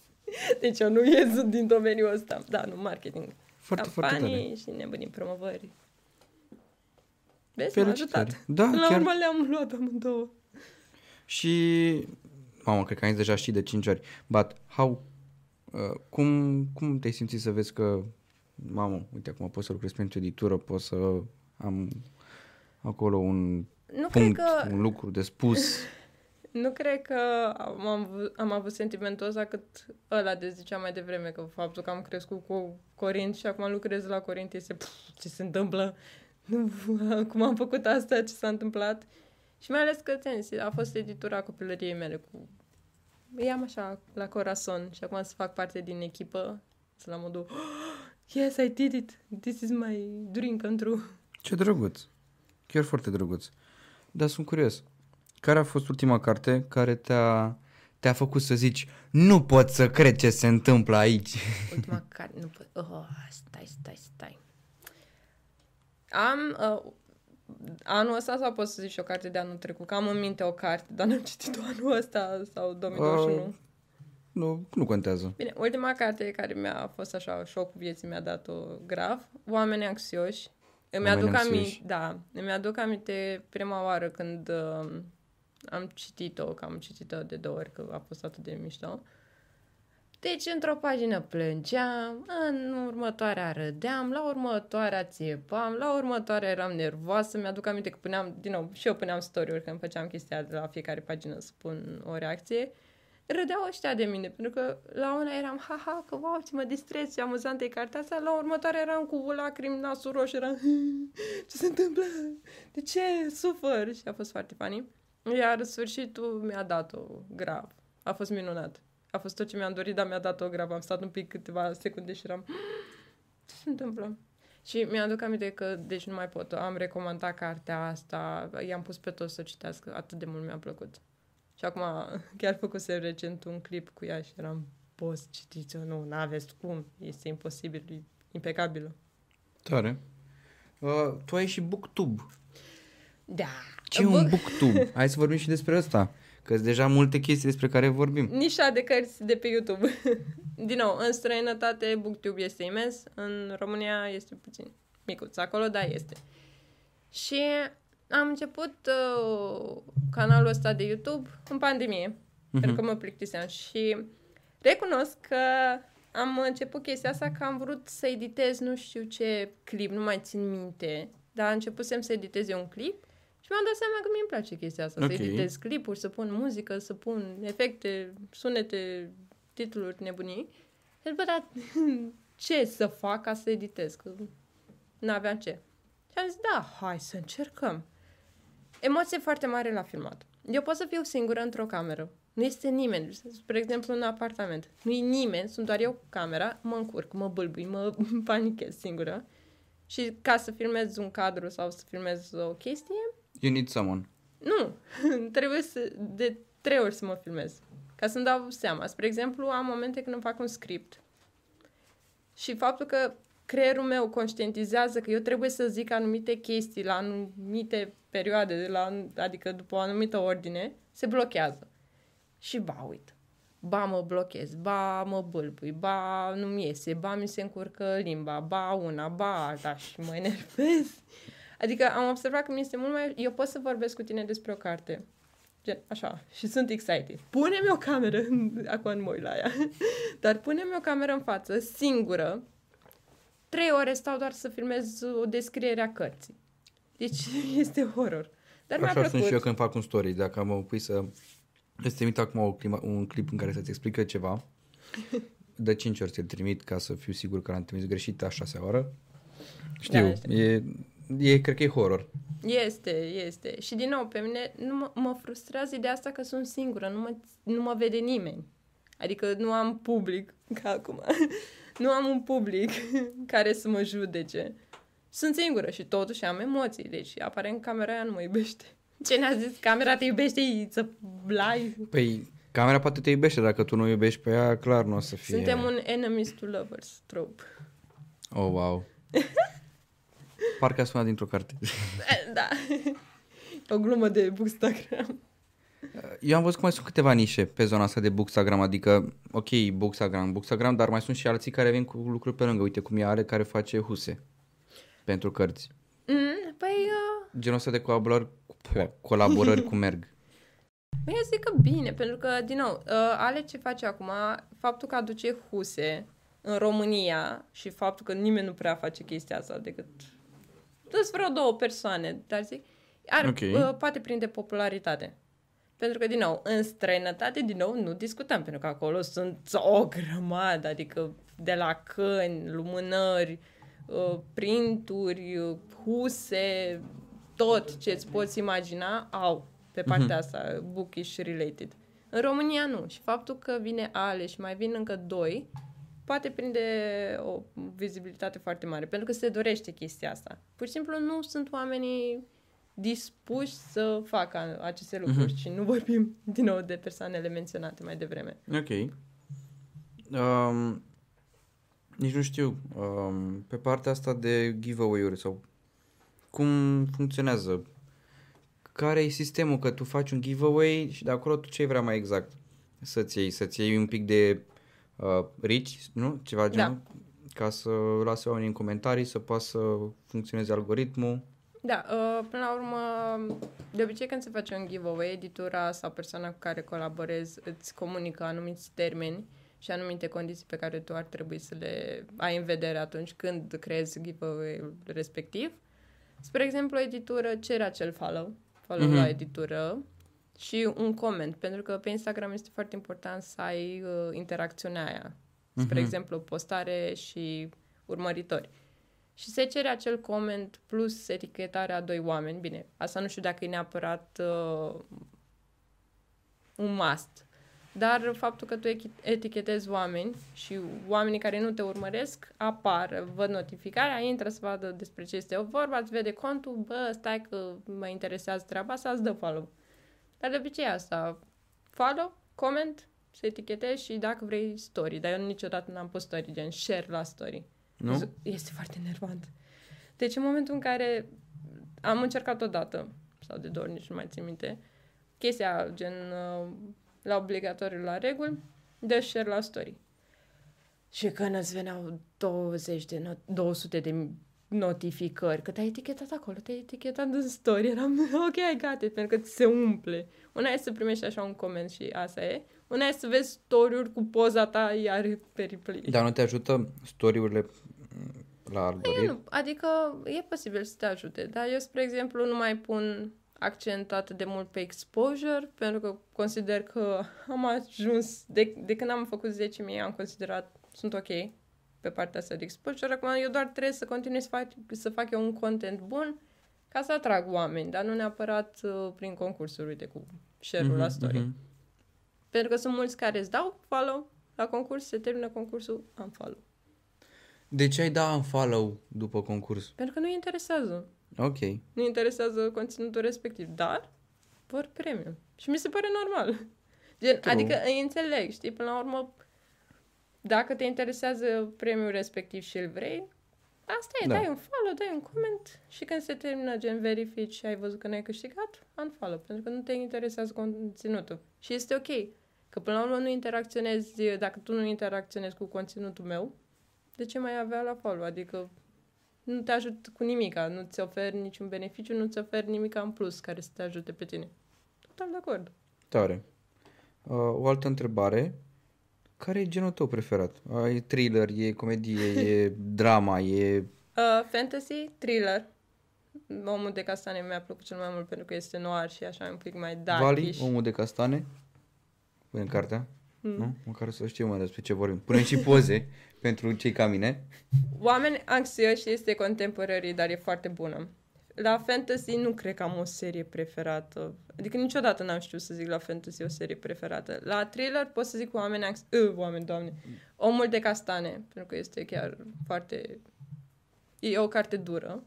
Speaker 3: Deci eu nu ies din domeniul ăsta. Da, nu, marketing.
Speaker 1: Foarte, foarte tare.
Speaker 3: Campanii și nebunii promovări. Vezi, m-a
Speaker 1: Felicitări.
Speaker 3: ajutat.
Speaker 1: Da,
Speaker 3: Până la
Speaker 1: chiar.
Speaker 3: urmă le-am luat amândouă.
Speaker 1: Și... Mamă, cred că ai zis deja și de 5 ori. But, how... Uh, cum, cum te-ai simțit să vezi că... Mamă, uite, acum pot să lucrez pentru editură, pot să am acolo un
Speaker 3: Nu cred
Speaker 1: punct,
Speaker 3: că...
Speaker 1: un lucru de spus.
Speaker 3: Nu cred că am, avut- am avut sentimentul ăsta cât ăla de ziceam mai devreme, că faptul că am crescut cu Corint și acum lucrez la Corint este pf, ce se întâmplă, nu, cum am făcut asta, ce s-a întâmplat. Și mai ales că ți-am zis, a fost editura copilăriei mele cu... I-am așa la corazon și acum să fac parte din echipă, să la modul Yes, I did it! This is my dream come true.
Speaker 1: Ce drăguț. Chiar foarte drăguț. Dar sunt curios. Care a fost ultima carte care te-a, te-a făcut să zici nu pot să cred ce se întâmplă aici?
Speaker 3: Ultima carte, nu pot. Oh, stai, stai, stai. Am uh, anul ăsta sau pot să zic și o carte de anul trecut? Că am în minte o carte, dar n-am citit-o anul ăsta sau 2021.
Speaker 1: Uh, nu, nu contează.
Speaker 3: Bine, ultima carte care mi-a fost așa șocul vieții mi-a dat-o grav, Oameni anxioși. Îmi
Speaker 1: Oameni
Speaker 3: aduc
Speaker 1: anxioși.
Speaker 3: aminte, da, îmi aduc aminte prima oară când uh, am citit-o, că am citit-o de două ori, că a fost atât de mișto. Deci, într-o pagină plângeam, în următoarea râdeam, la următoarea țipam, la următoarea eram nervoasă, mi-aduc aminte că puneam, din nou, și eu puneam story-uri când făceam chestia de la fiecare pagină să pun o reacție. Râdeau ăștia de mine, pentru că la una eram, haha, că wow, ce mă distrez, ce amuzantă e cartea asta, la următoarea eram cu lacrimi, nasul roșu, eram, ce se întâmplă? De ce sufăr? Și a fost foarte funny. Iar sfârșitul mi-a dat-o grav. A fost minunat. A fost tot ce mi-am dorit, dar mi-a dat-o grav. Am stat un pic câteva secunde și eram, ce se întâmplă? Și mi-aduc aminte că, deci nu mai pot, am recomandat cartea asta, i-am pus pe toți să o citească, atât de mult mi-a plăcut. Și acum chiar făcusem recent un clip cu ea și eram, poți citiți-o, nu, n-aveți cum, este imposibil, e impecabilă.
Speaker 1: Tare. Uh, tu ai și booktube.
Speaker 3: Da.
Speaker 1: Ce e un booktube? Hai să vorbim și despre asta. Că sunt deja multe chestii despre care vorbim.
Speaker 3: Nișa de cărți de pe YouTube. Din nou, în străinătate, Booktube este imens, în România este puțin micuț acolo, dar este. Și am început uh, canalul ăsta de YouTube în pandemie, uh-huh. pentru că mă plictiseam și recunosc că am început chestia asta că am vrut să editez nu știu ce clip, nu mai țin minte, dar începusem să editez eu un clip și mi-am dat seama că mie îmi place chestia asta,
Speaker 1: Ok.
Speaker 3: să editez clipuri, să pun muzică, să pun efecte, sunete, titluri, nebunii. Și bă, dar ce să fac ca să editez? Că n-aveam ce. Și am zis, da, hai să încercăm. Emoție foarte mare la filmat. Eu pot să fiu singură într-o cameră. Nu este nimeni. Spre exemplu, în apartament. Nu e nimeni, sunt doar eu cu camera, mă încurc, mă bâlbui, mă panichez singură. Și ca să filmez un cadru sau să filmez o chestie,
Speaker 1: You need someone.
Speaker 3: nu, trebuie să, de trei ori să mă filmez. Ca să-mi dau seama. Spre exemplu, am momente când îmi fac un script și faptul că creierul meu conștientizează că eu trebuie să zic anumite chestii la anumite perioade, la, adică după o anumită ordine, se blochează. Și ba, uit. Ba mă blochez, ba mă bâlbui, ba nu-mi iese, ba mi se încurcă limba, ba una, ba alta și mă enervez. Adică am observat că mi este mult mai... Eu pot să vorbesc cu tine despre o carte. Gen, așa. Și sunt excited. Pune-mi o cameră. Acum nu mă uit la ea. Dar pune-mi o cameră în față, singură. Trei ore stau doar să filmez o descriere a cărții. Deci este horror. Dar mi-a
Speaker 1: Așa
Speaker 3: plăcut.
Speaker 1: sunt și eu când fac un story. Dacă mă pui să... Îți trimit acum o clima, un clip în care să-ți explică ceva. De 5 ori ți-l trimit ca să fiu sigur că l-am trimis greșit a șasea oară. Știu,
Speaker 3: Da, este.
Speaker 1: e, e, cred că e horror.
Speaker 3: Este, este. Și din nou, pe mine nu mă, mă frustrează ideea asta că sunt singură, nu mă, nu mă vede nimeni. Adică nu am public, ca acum, nu am un public care să mă judece. Sunt singură și totuși am emoții, deci aparent camera aia nu mă iubește. Ce ne-a zis? Camera te iubește, să blai.
Speaker 1: Păi, camera poate te iubește, dacă tu nu o iubești pe ea, clar nu o să fie...
Speaker 3: Suntem un enemies to lovers trope.
Speaker 1: Oh, wow. Parcă a sunat dintr-o carte.
Speaker 3: Da. O glumă de Bookstagram.
Speaker 1: Eu am văzut că mai sunt câteva nișe pe zona asta de Bookstagram, adică, ok, Bookstagram, Bookstagram, dar mai sunt și alții care vin cu lucruri pe lângă. Uite cum e are care face huse pentru cărți.
Speaker 3: Mm, păi, uh,
Speaker 1: Genul ăsta de colaborări, colaborări cu merg.
Speaker 3: Eu zic că bine, pentru că, din nou, uh, Ale ce face acum, faptul că aduce huse în România și faptul că nimeni nu prea face chestia asta decât sunt vreo două persoane, dar zic, are,
Speaker 1: Ok.
Speaker 3: uh, poate prinde popularitate. Pentru că, din nou, în străinătate, din nou, nu discutăm, pentru că acolo sunt o grămadă, adică de la căni, lumânări, uh, printuri, uh, huse, tot ce îți poți imagina, au pe partea asta, bookish related. În România nu. Și faptul că vine Ale și mai vin încă doi, poate prinde o vizibilitate foarte mare, pentru că se dorește chestia asta. Pur și simplu nu sunt oamenii dispuși să facă aceste lucruri și nu vorbim din nou de persoanele menționate mai devreme.
Speaker 1: Ok. Um, nici nu știu. Um, pe partea asta de giveaway-uri sau cum funcționează? Care e sistemul? Că tu faci un giveaway și de acolo tu ce vrea mai exact? să-ți iei, să-ți iei un pic de uh, rich, nu? Ceva genul? Ca să lase oamenii în comentarii, să poată să funcționeze algoritmul.
Speaker 3: Da, uh, până la urmă, de obicei când se face un giveaway, editura sau persoana cu care colaborezi îți comunică anumiți termeni și anumite condiții pe care tu ar trebui să le ai în vedere atunci când creezi giveaway-ul respectiv. Spre exemplu, o editură cere acel follow, follow
Speaker 1: Mhm.
Speaker 3: la editură și un coment, pentru că pe Instagram este foarte important să ai uh, interacțiunea aia. Spre
Speaker 1: Mhm.
Speaker 3: exemplu, postare și urmăritori. Și se cere acel coment plus etichetarea a doi oameni. Bine, asta nu știu dacă e neapărat uh, un must. Dar faptul că tu echi- etichetezi oameni și oamenii care nu te urmăresc apar, văd notificarea, intră să vadă despre ce este o vorba, îți vede contul, bă, stai că mă interesează treaba asta, îți dă follow. Dar de obicei asta, follow, comment, să etichetezi și dacă vrei story. Dar eu niciodată n-am pus story, gen share la story.
Speaker 1: Nu?
Speaker 3: Este foarte enervant. Deci în momentul în care am încercat odată, sau de două ori, nici nu mai țin minte, chestia gen uh, la obligatoriu la reguli, dă share la story. Și când îți veneau 20 de not- 200 de notificări, că te-ai etichetat acolo, te-ai etichetat în story, eram ok, I got it, pentru că ți se umple. Una e să primești așa un coment și asta e, una e să vezi story-uri cu poza ta, iar pe replay.
Speaker 1: Dar nu te ajută story-urile la
Speaker 3: Eu
Speaker 1: algoritm?
Speaker 3: nu, adică e posibil să te ajute, dar eu, spre exemplu, nu mai pun accent atât de mult pe exposure, pentru că consider că am ajuns, de, de când am făcut 10.000, am considerat, sunt ok pe partea asta de exposure, acum eu doar trebuie să continui să fac, să fac eu un content bun ca să atrag oameni, dar nu neapărat uh, prin concursuri, uite, cu share-ul la story.
Speaker 1: Mhm.
Speaker 3: Pentru că sunt mulți care îți dau follow la concurs, se termină concursul, am follow.
Speaker 1: De ce ai da un follow după concurs?
Speaker 3: Pentru că nu interesează.
Speaker 1: Ok.
Speaker 3: nu interesează conținutul respectiv, dar vor premium. Și mi se pare normal. Gen,
Speaker 1: True.
Speaker 3: adică îi înțeleg, știi, până la urmă, dacă te interesează premiul respectiv și îl vrei, asta e,
Speaker 1: Da.
Speaker 3: dai un follow, dai un comment și când se termină gen verifici și ai văzut că n-ai câștigat, unfollow, pentru că nu te interesează conținutul. Și este ok, că până la urmă nu interacționezi, dacă tu nu interacționezi cu conținutul meu, de ce mai avea la follow? Adică nu te ajut cu nimica, nu ți oferi niciun beneficiu, nu ți oferi nimica în plus care să te ajute pe tine. Total de acord.
Speaker 1: Tare. Uh, o altă întrebare. Care e genul tău preferat? Uh, e thriller, e comedie, e drama, e...
Speaker 3: Uh, fantasy, thriller. Omul de castane mi-a plăcut cel mai mult pentru că este noir și așa un pic mai
Speaker 1: Vali,
Speaker 3: darkish.
Speaker 1: omul de castane? Pune în cartea?
Speaker 3: Mm.
Speaker 1: Nu? Măcar să știu mai despre ce vorbim. Punem și poze pentru cei ca mine.
Speaker 3: Oameni anxioși este contemporary, dar e foarte bună. La fantasy nu cred că am o serie preferată. Adică niciodată n-am știut să zic la fantasy o serie preferată. La thriller pot să zic oameni anxioși. Uh, oameni, doamne. Omul de castane, pentru că este chiar foarte... E o carte dură.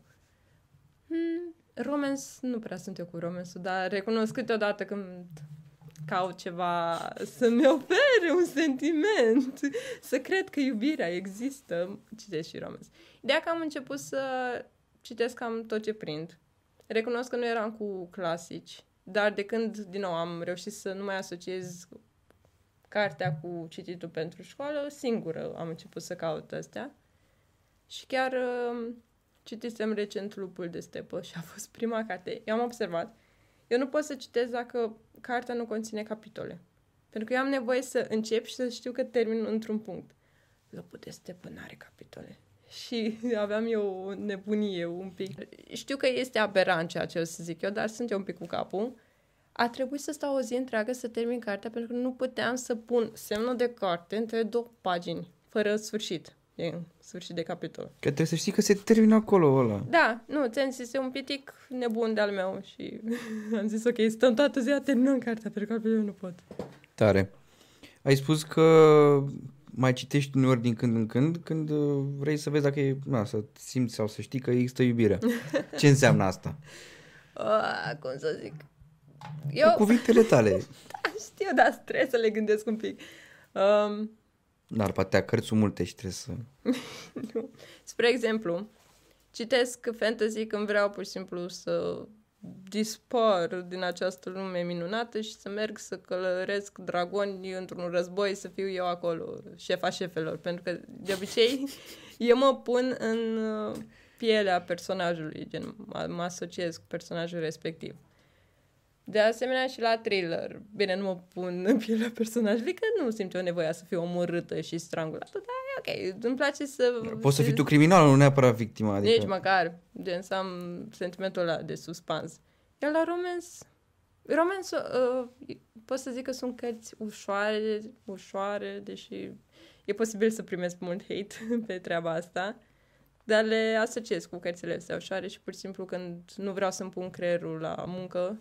Speaker 3: Hmm, romance, nu prea sunt eu cu romance dar recunosc câteodată când caut ceva să-mi ofere un sentiment, să cred că iubirea există, citesc și romance. Ideea că am început să citesc cam tot ce prind. Recunosc că nu eram cu clasici, dar de când, din nou, am reușit să nu mai asociez cartea cu cititul pentru școală, singură am început să caut astea. Și chiar uh, citisem recent Lupul de stepă și a fost prima carte. Eu am observat. Eu nu pot să citesc dacă cartea nu conține capitole. Pentru că eu am nevoie să încep și să știu că termin într-un punct. Lupul de stepă n-are capitole. Și aveam eu o nebunie un pic. Știu că este aberant ceea ce o să zic eu, dar sunt eu un pic cu capul. A trebuit să stau o zi întreagă să termin cartea pentru că nu puteam să pun semnul de carte între două pagini, fără sfârșit. E sfârșit de capitol.
Speaker 1: Că trebuie să știi că se termină acolo ăla.
Speaker 3: Da, nu, ți-am zis, e un pitic nebun de-al meu și am zis, ok, stăm toată ziua, terminăm cartea, pentru că altfel eu nu pot.
Speaker 1: Tare. Ai spus că mai citești uneori din când în când, când uh, vrei să vezi dacă e, na, să simți sau să știi că există iubire. Ce înseamnă asta?
Speaker 3: Uh, cum să zic?
Speaker 1: Cu
Speaker 3: Eu
Speaker 1: cuvintele tale.
Speaker 3: știu, dar trebuie să le gândesc un pic. Um,
Speaker 1: Dar poate a cărți sunt multe și trebuie să...
Speaker 3: nu. Spre exemplu, citesc fantasy când vreau pur și simplu să dispar din această lume minunată și să merg să călăresc dragoni într-un război, să fiu eu acolo, șefa șefelor. Pentru că, de obicei, eu mă pun în uh, pielea personajului, gen, mă, mă asociez cu personajul respectiv. De asemenea și la thriller. Bine, nu mă pun în pielea personajului, că nu simt eu nevoia să fiu omorâtă și strangulată, dar e ok. Îmi place să...
Speaker 1: Poți să fii tu criminal, nu neapărat victima.
Speaker 3: Adică...
Speaker 1: Adică...
Speaker 3: Nici măcar. Gen să am sentimentul ăla de suspans. Iar la romans... Romans, uh, pot să zic că sunt cărți ușoare, ușoare, deși e posibil să primesc mult hate pe treaba asta, dar le asociez cu cărțile astea ușoare și pur și simplu când nu vreau să-mi pun creierul la muncă,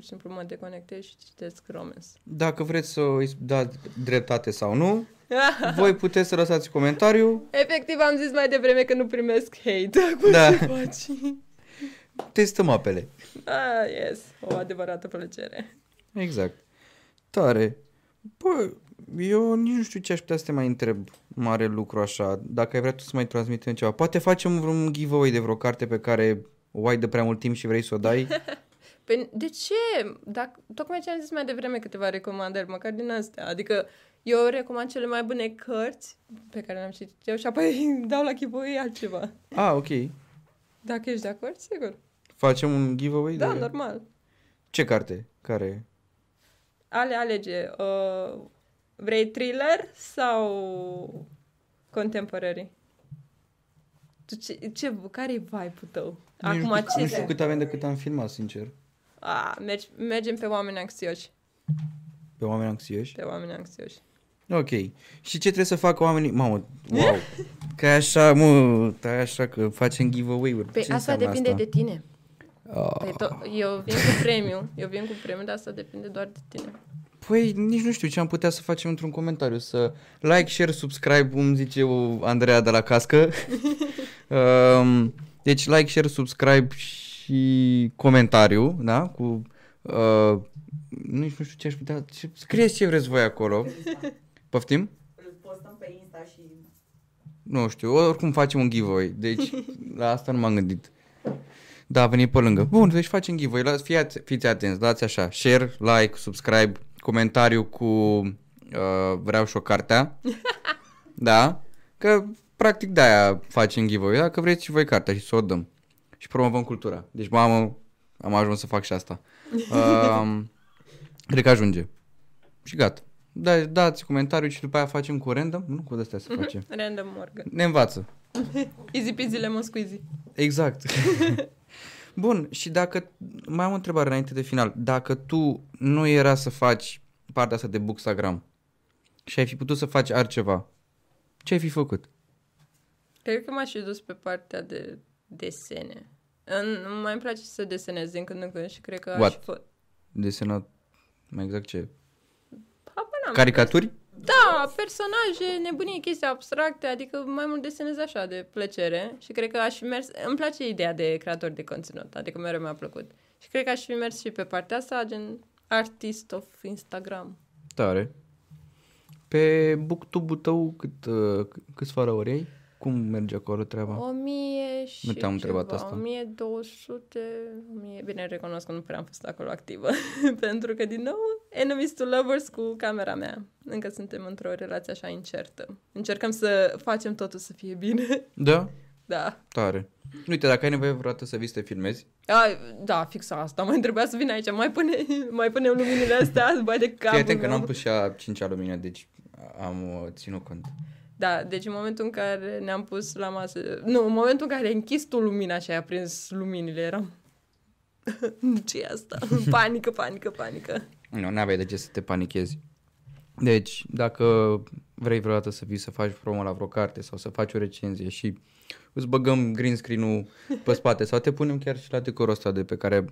Speaker 3: pur și simplu mă deconectez și citesc romans.
Speaker 1: Dacă vreți să îi dați dreptate sau nu, voi puteți să lăsați comentariu.
Speaker 3: Efectiv am zis mai devreme că nu primesc hate. Acum
Speaker 1: Da.
Speaker 3: ce faci?
Speaker 1: Testăm apele.
Speaker 3: Ah, yes. O adevărată plăcere.
Speaker 1: Exact. Tare. Bă, eu nici nu știu ce aș putea să te mai întreb mare lucru așa. Dacă ai vrea tu să mai transmitem ceva. Poate facem vreun giveaway de vreo carte pe care o ai de prea mult timp și vrei să o dai.
Speaker 3: Păi de ce? Dacă, tocmai ce am zis mai devreme câteva recomandări, măcar din astea. Adică eu recomand cele mai bune cărți pe care le-am citit eu și apoi dau la giveaway altceva.
Speaker 1: Ah, ok.
Speaker 3: Dacă ești de acord, sigur.
Speaker 1: Facem un giveaway
Speaker 3: Da,
Speaker 1: de...
Speaker 3: normal.
Speaker 1: Ce carte? Care?
Speaker 3: Ale alege. Uh, vrei thriller sau contemporary? Tu ce, ce, care-i vibe-ul tău?
Speaker 1: Nici
Speaker 3: Acum
Speaker 1: nu știu,
Speaker 3: ce
Speaker 1: nu știu
Speaker 3: te...
Speaker 1: cât avem de cât am filmat, sincer.
Speaker 3: A, mergi, mergem pe oameni anxioși.
Speaker 1: Pe oameni anxioși.
Speaker 3: Pe oameni anxioși.
Speaker 1: Ok. Și ce trebuie să facă oamenii? Mamă, wow. Că e așa, mă, că e așa că facem giveaway-uri.
Speaker 3: Păi
Speaker 1: Ce
Speaker 3: asta
Speaker 1: înseamnă
Speaker 3: depinde
Speaker 1: asta?
Speaker 3: de tine.
Speaker 1: Ah.
Speaker 3: Păi to- eu vin cu premiu, eu vin cu premiu, dar asta depinde doar de tine.
Speaker 1: Păi nici nu știu ce am putea să facem într-un comentariu. Să like, share, subscribe, cum zice eu, Andreea de la cască. um, deci like, share, subscribe și comentariu, da? Cu... Uh, nici nu știu ce aș putea... Ce, scrieți ce vreți voi acolo. Poftim?
Speaker 2: Îl postăm pe Insta și...
Speaker 1: Nu știu, oricum facem un giveaway. Deci la asta nu m-am gândit. Da, a venit pe lângă. Bun, deci facem giveaway. La, fiați, fiți atenți, dați așa. Share, like, subscribe, comentariu cu uh, vreau și o cartea. da? Că practic de-aia facem giveaway. Dacă vreți și voi cartea și să o dăm. Și promovăm cultura. Deci, mamă, am ajuns să fac și asta. Uh, cred că ajunge. Și gata. Da, dați comentariu și după aia facem cu random. Nu cu astea să facem.
Speaker 3: Random Morgan.
Speaker 1: Ne învață.
Speaker 3: Easy peasy lemon squeezy.
Speaker 1: Exact. Bun, și dacă, mai am o întrebare înainte de final. Dacă tu nu era să faci partea asta de Bookstagram și ai fi putut să faci altceva, ce ai fi făcut?
Speaker 3: Cred că m-aș fi dus pe partea de desene. În, mai îmi place să desenez din când în când și cred că aș
Speaker 1: What?
Speaker 3: fi...
Speaker 1: Desenat, mai exact ce?
Speaker 3: Habar n-am.
Speaker 1: Caricaturi?
Speaker 3: Da, personaje, nebunii, chestii abstracte, adică mai mult desenez așa de plăcere și cred că aș fi mers, îmi place ideea de creator de conținut, adică mereu mi-a plăcut. Și cred că aș fi mers și pe partea asta, gen artist of Instagram.
Speaker 1: Tare. Pe booktube-ul tău cât, uh, câți faraori ai? Cum merge acolo treaba?
Speaker 3: O mie și
Speaker 1: Nu te-am întrebat
Speaker 3: ceva,
Speaker 1: asta.
Speaker 3: 1200, 1000... Bine, recunosc că nu prea am fost acolo activă, pentru că, din nou, enemies to lovers cu camera mea. Încă suntem într-o relație așa incertă. Încercăm să facem totul să fie bine.
Speaker 1: Da?
Speaker 3: da.
Speaker 1: Tare. Uite, dacă ai nevoie vreodată să vii să te filmezi,
Speaker 3: A, da, fix asta. Mai trebuia să vin aici. Mai pune, mai punem luminile astea, bai de
Speaker 1: fii
Speaker 3: capul
Speaker 1: atent că
Speaker 3: meu.
Speaker 1: n-am pus și a cincea lumină, deci am uh, ținut cont.
Speaker 3: Da, deci în momentul în care ne-am pus la masă... Nu, în momentul în care ai închis tu lumina și ai aprins luminile, eram... ce e asta? panică, panică, panică.
Speaker 1: Nu, n-aveai de ce să te panichezi. Deci, dacă vrei vreodată să vii să faci promo la vreo carte sau să faci o recenzie și îți băgăm green screen-ul pe spate sau te punem chiar și la decorul ăsta de pe care,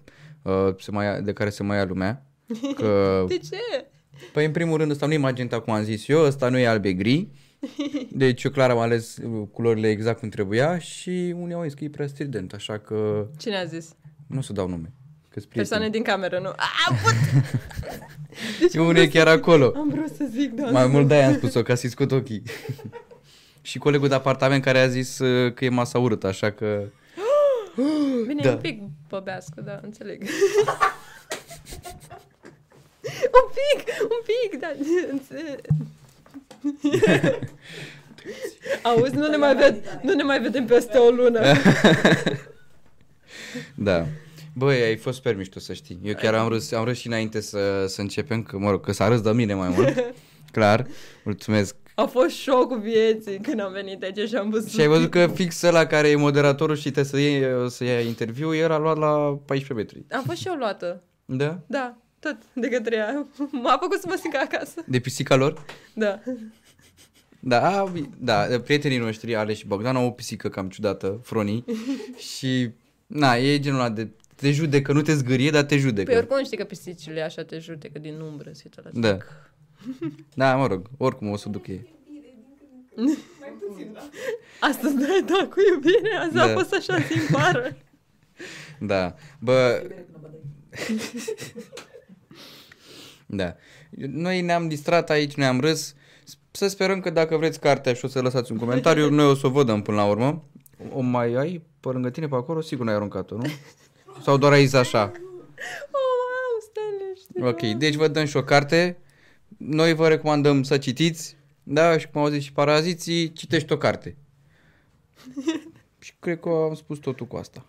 Speaker 1: uh, se mai ia, de care se mai ia lumea. Că,
Speaker 3: De ce?
Speaker 1: păi în primul rând ăsta nu e magenta cum am zis eu, ăsta nu e alb e gri. Deci eu clar am ales uh, culorile exact cum trebuia și unii au zis că e prea strident, așa că
Speaker 3: Cine a zis?
Speaker 1: nu o să dau nume. Că
Speaker 3: Persoane din cameră, nu? A, put! Deci
Speaker 1: E unul e chiar acolo.
Speaker 3: am vrut să zic, da.
Speaker 1: Mai mult de-aia am spus-o, ca să-i scot ochii. și colegul de apartament care a zis uh, că e masa urâtă, așa că...
Speaker 3: Bine,
Speaker 1: Da.
Speaker 3: da. un pic băbească, da, înțeleg. un pic, un pic, da. înțeleg. Auzi, nu ne, mai ved, nu ne mai vedem peste o lună.
Speaker 1: Da. Băi, ai fost super mișto să știi. Eu chiar am râs, am râs și înainte să, să începem, că mă rog, că s-a râs de mine mai mult. Clar. Mulțumesc.
Speaker 3: A fost șocul vieții când am venit aici și am văzut.
Speaker 1: Și ai văzut că fix ăla care e moderatorul și trebuie să iei, să ia interviu, era luat la 14 metri.
Speaker 3: Am fost și eu luată.
Speaker 1: Da?
Speaker 3: Da, tot de către ea. M-a făcut să mă simt ca acasă.
Speaker 1: De pisica lor?
Speaker 3: Da.
Speaker 1: Da, a, da, prietenii noștri, Aleș și Bogdan, au o pisică cam ciudată, Froni, și, na, e genul ăla de, te judecă, nu te zgârie, dar te judecă.
Speaker 3: Păi oricum știi că pisicile așa te judecă din umbră, se uită la
Speaker 1: Da.
Speaker 3: tic.
Speaker 1: Da, mă rog, oricum o să duc ei.
Speaker 2: Mai puțin, da.
Speaker 3: Astăzi dai da cu iubire, azi
Speaker 1: Da.
Speaker 3: a fost așa din pară.
Speaker 1: Da, bă,
Speaker 2: Iubire până bădăi.
Speaker 1: Da. Noi ne-am distrat aici, noi am râs. Să sperăm că dacă vreți cartea și o să lăsați un comentariu, noi o să o vă dăm până la urmă. O mai ai pe lângă tine pe acolo? Sigur n-ai aruncat-o, nu? Sau doar ai zis așa?
Speaker 3: Oh, wow, stai liniște.
Speaker 1: Ok, deci vă dăm și o carte. Noi vă recomandăm să citiți. Da, și cum au zis și paraziții, citești o carte. și cred că am spus totul cu asta.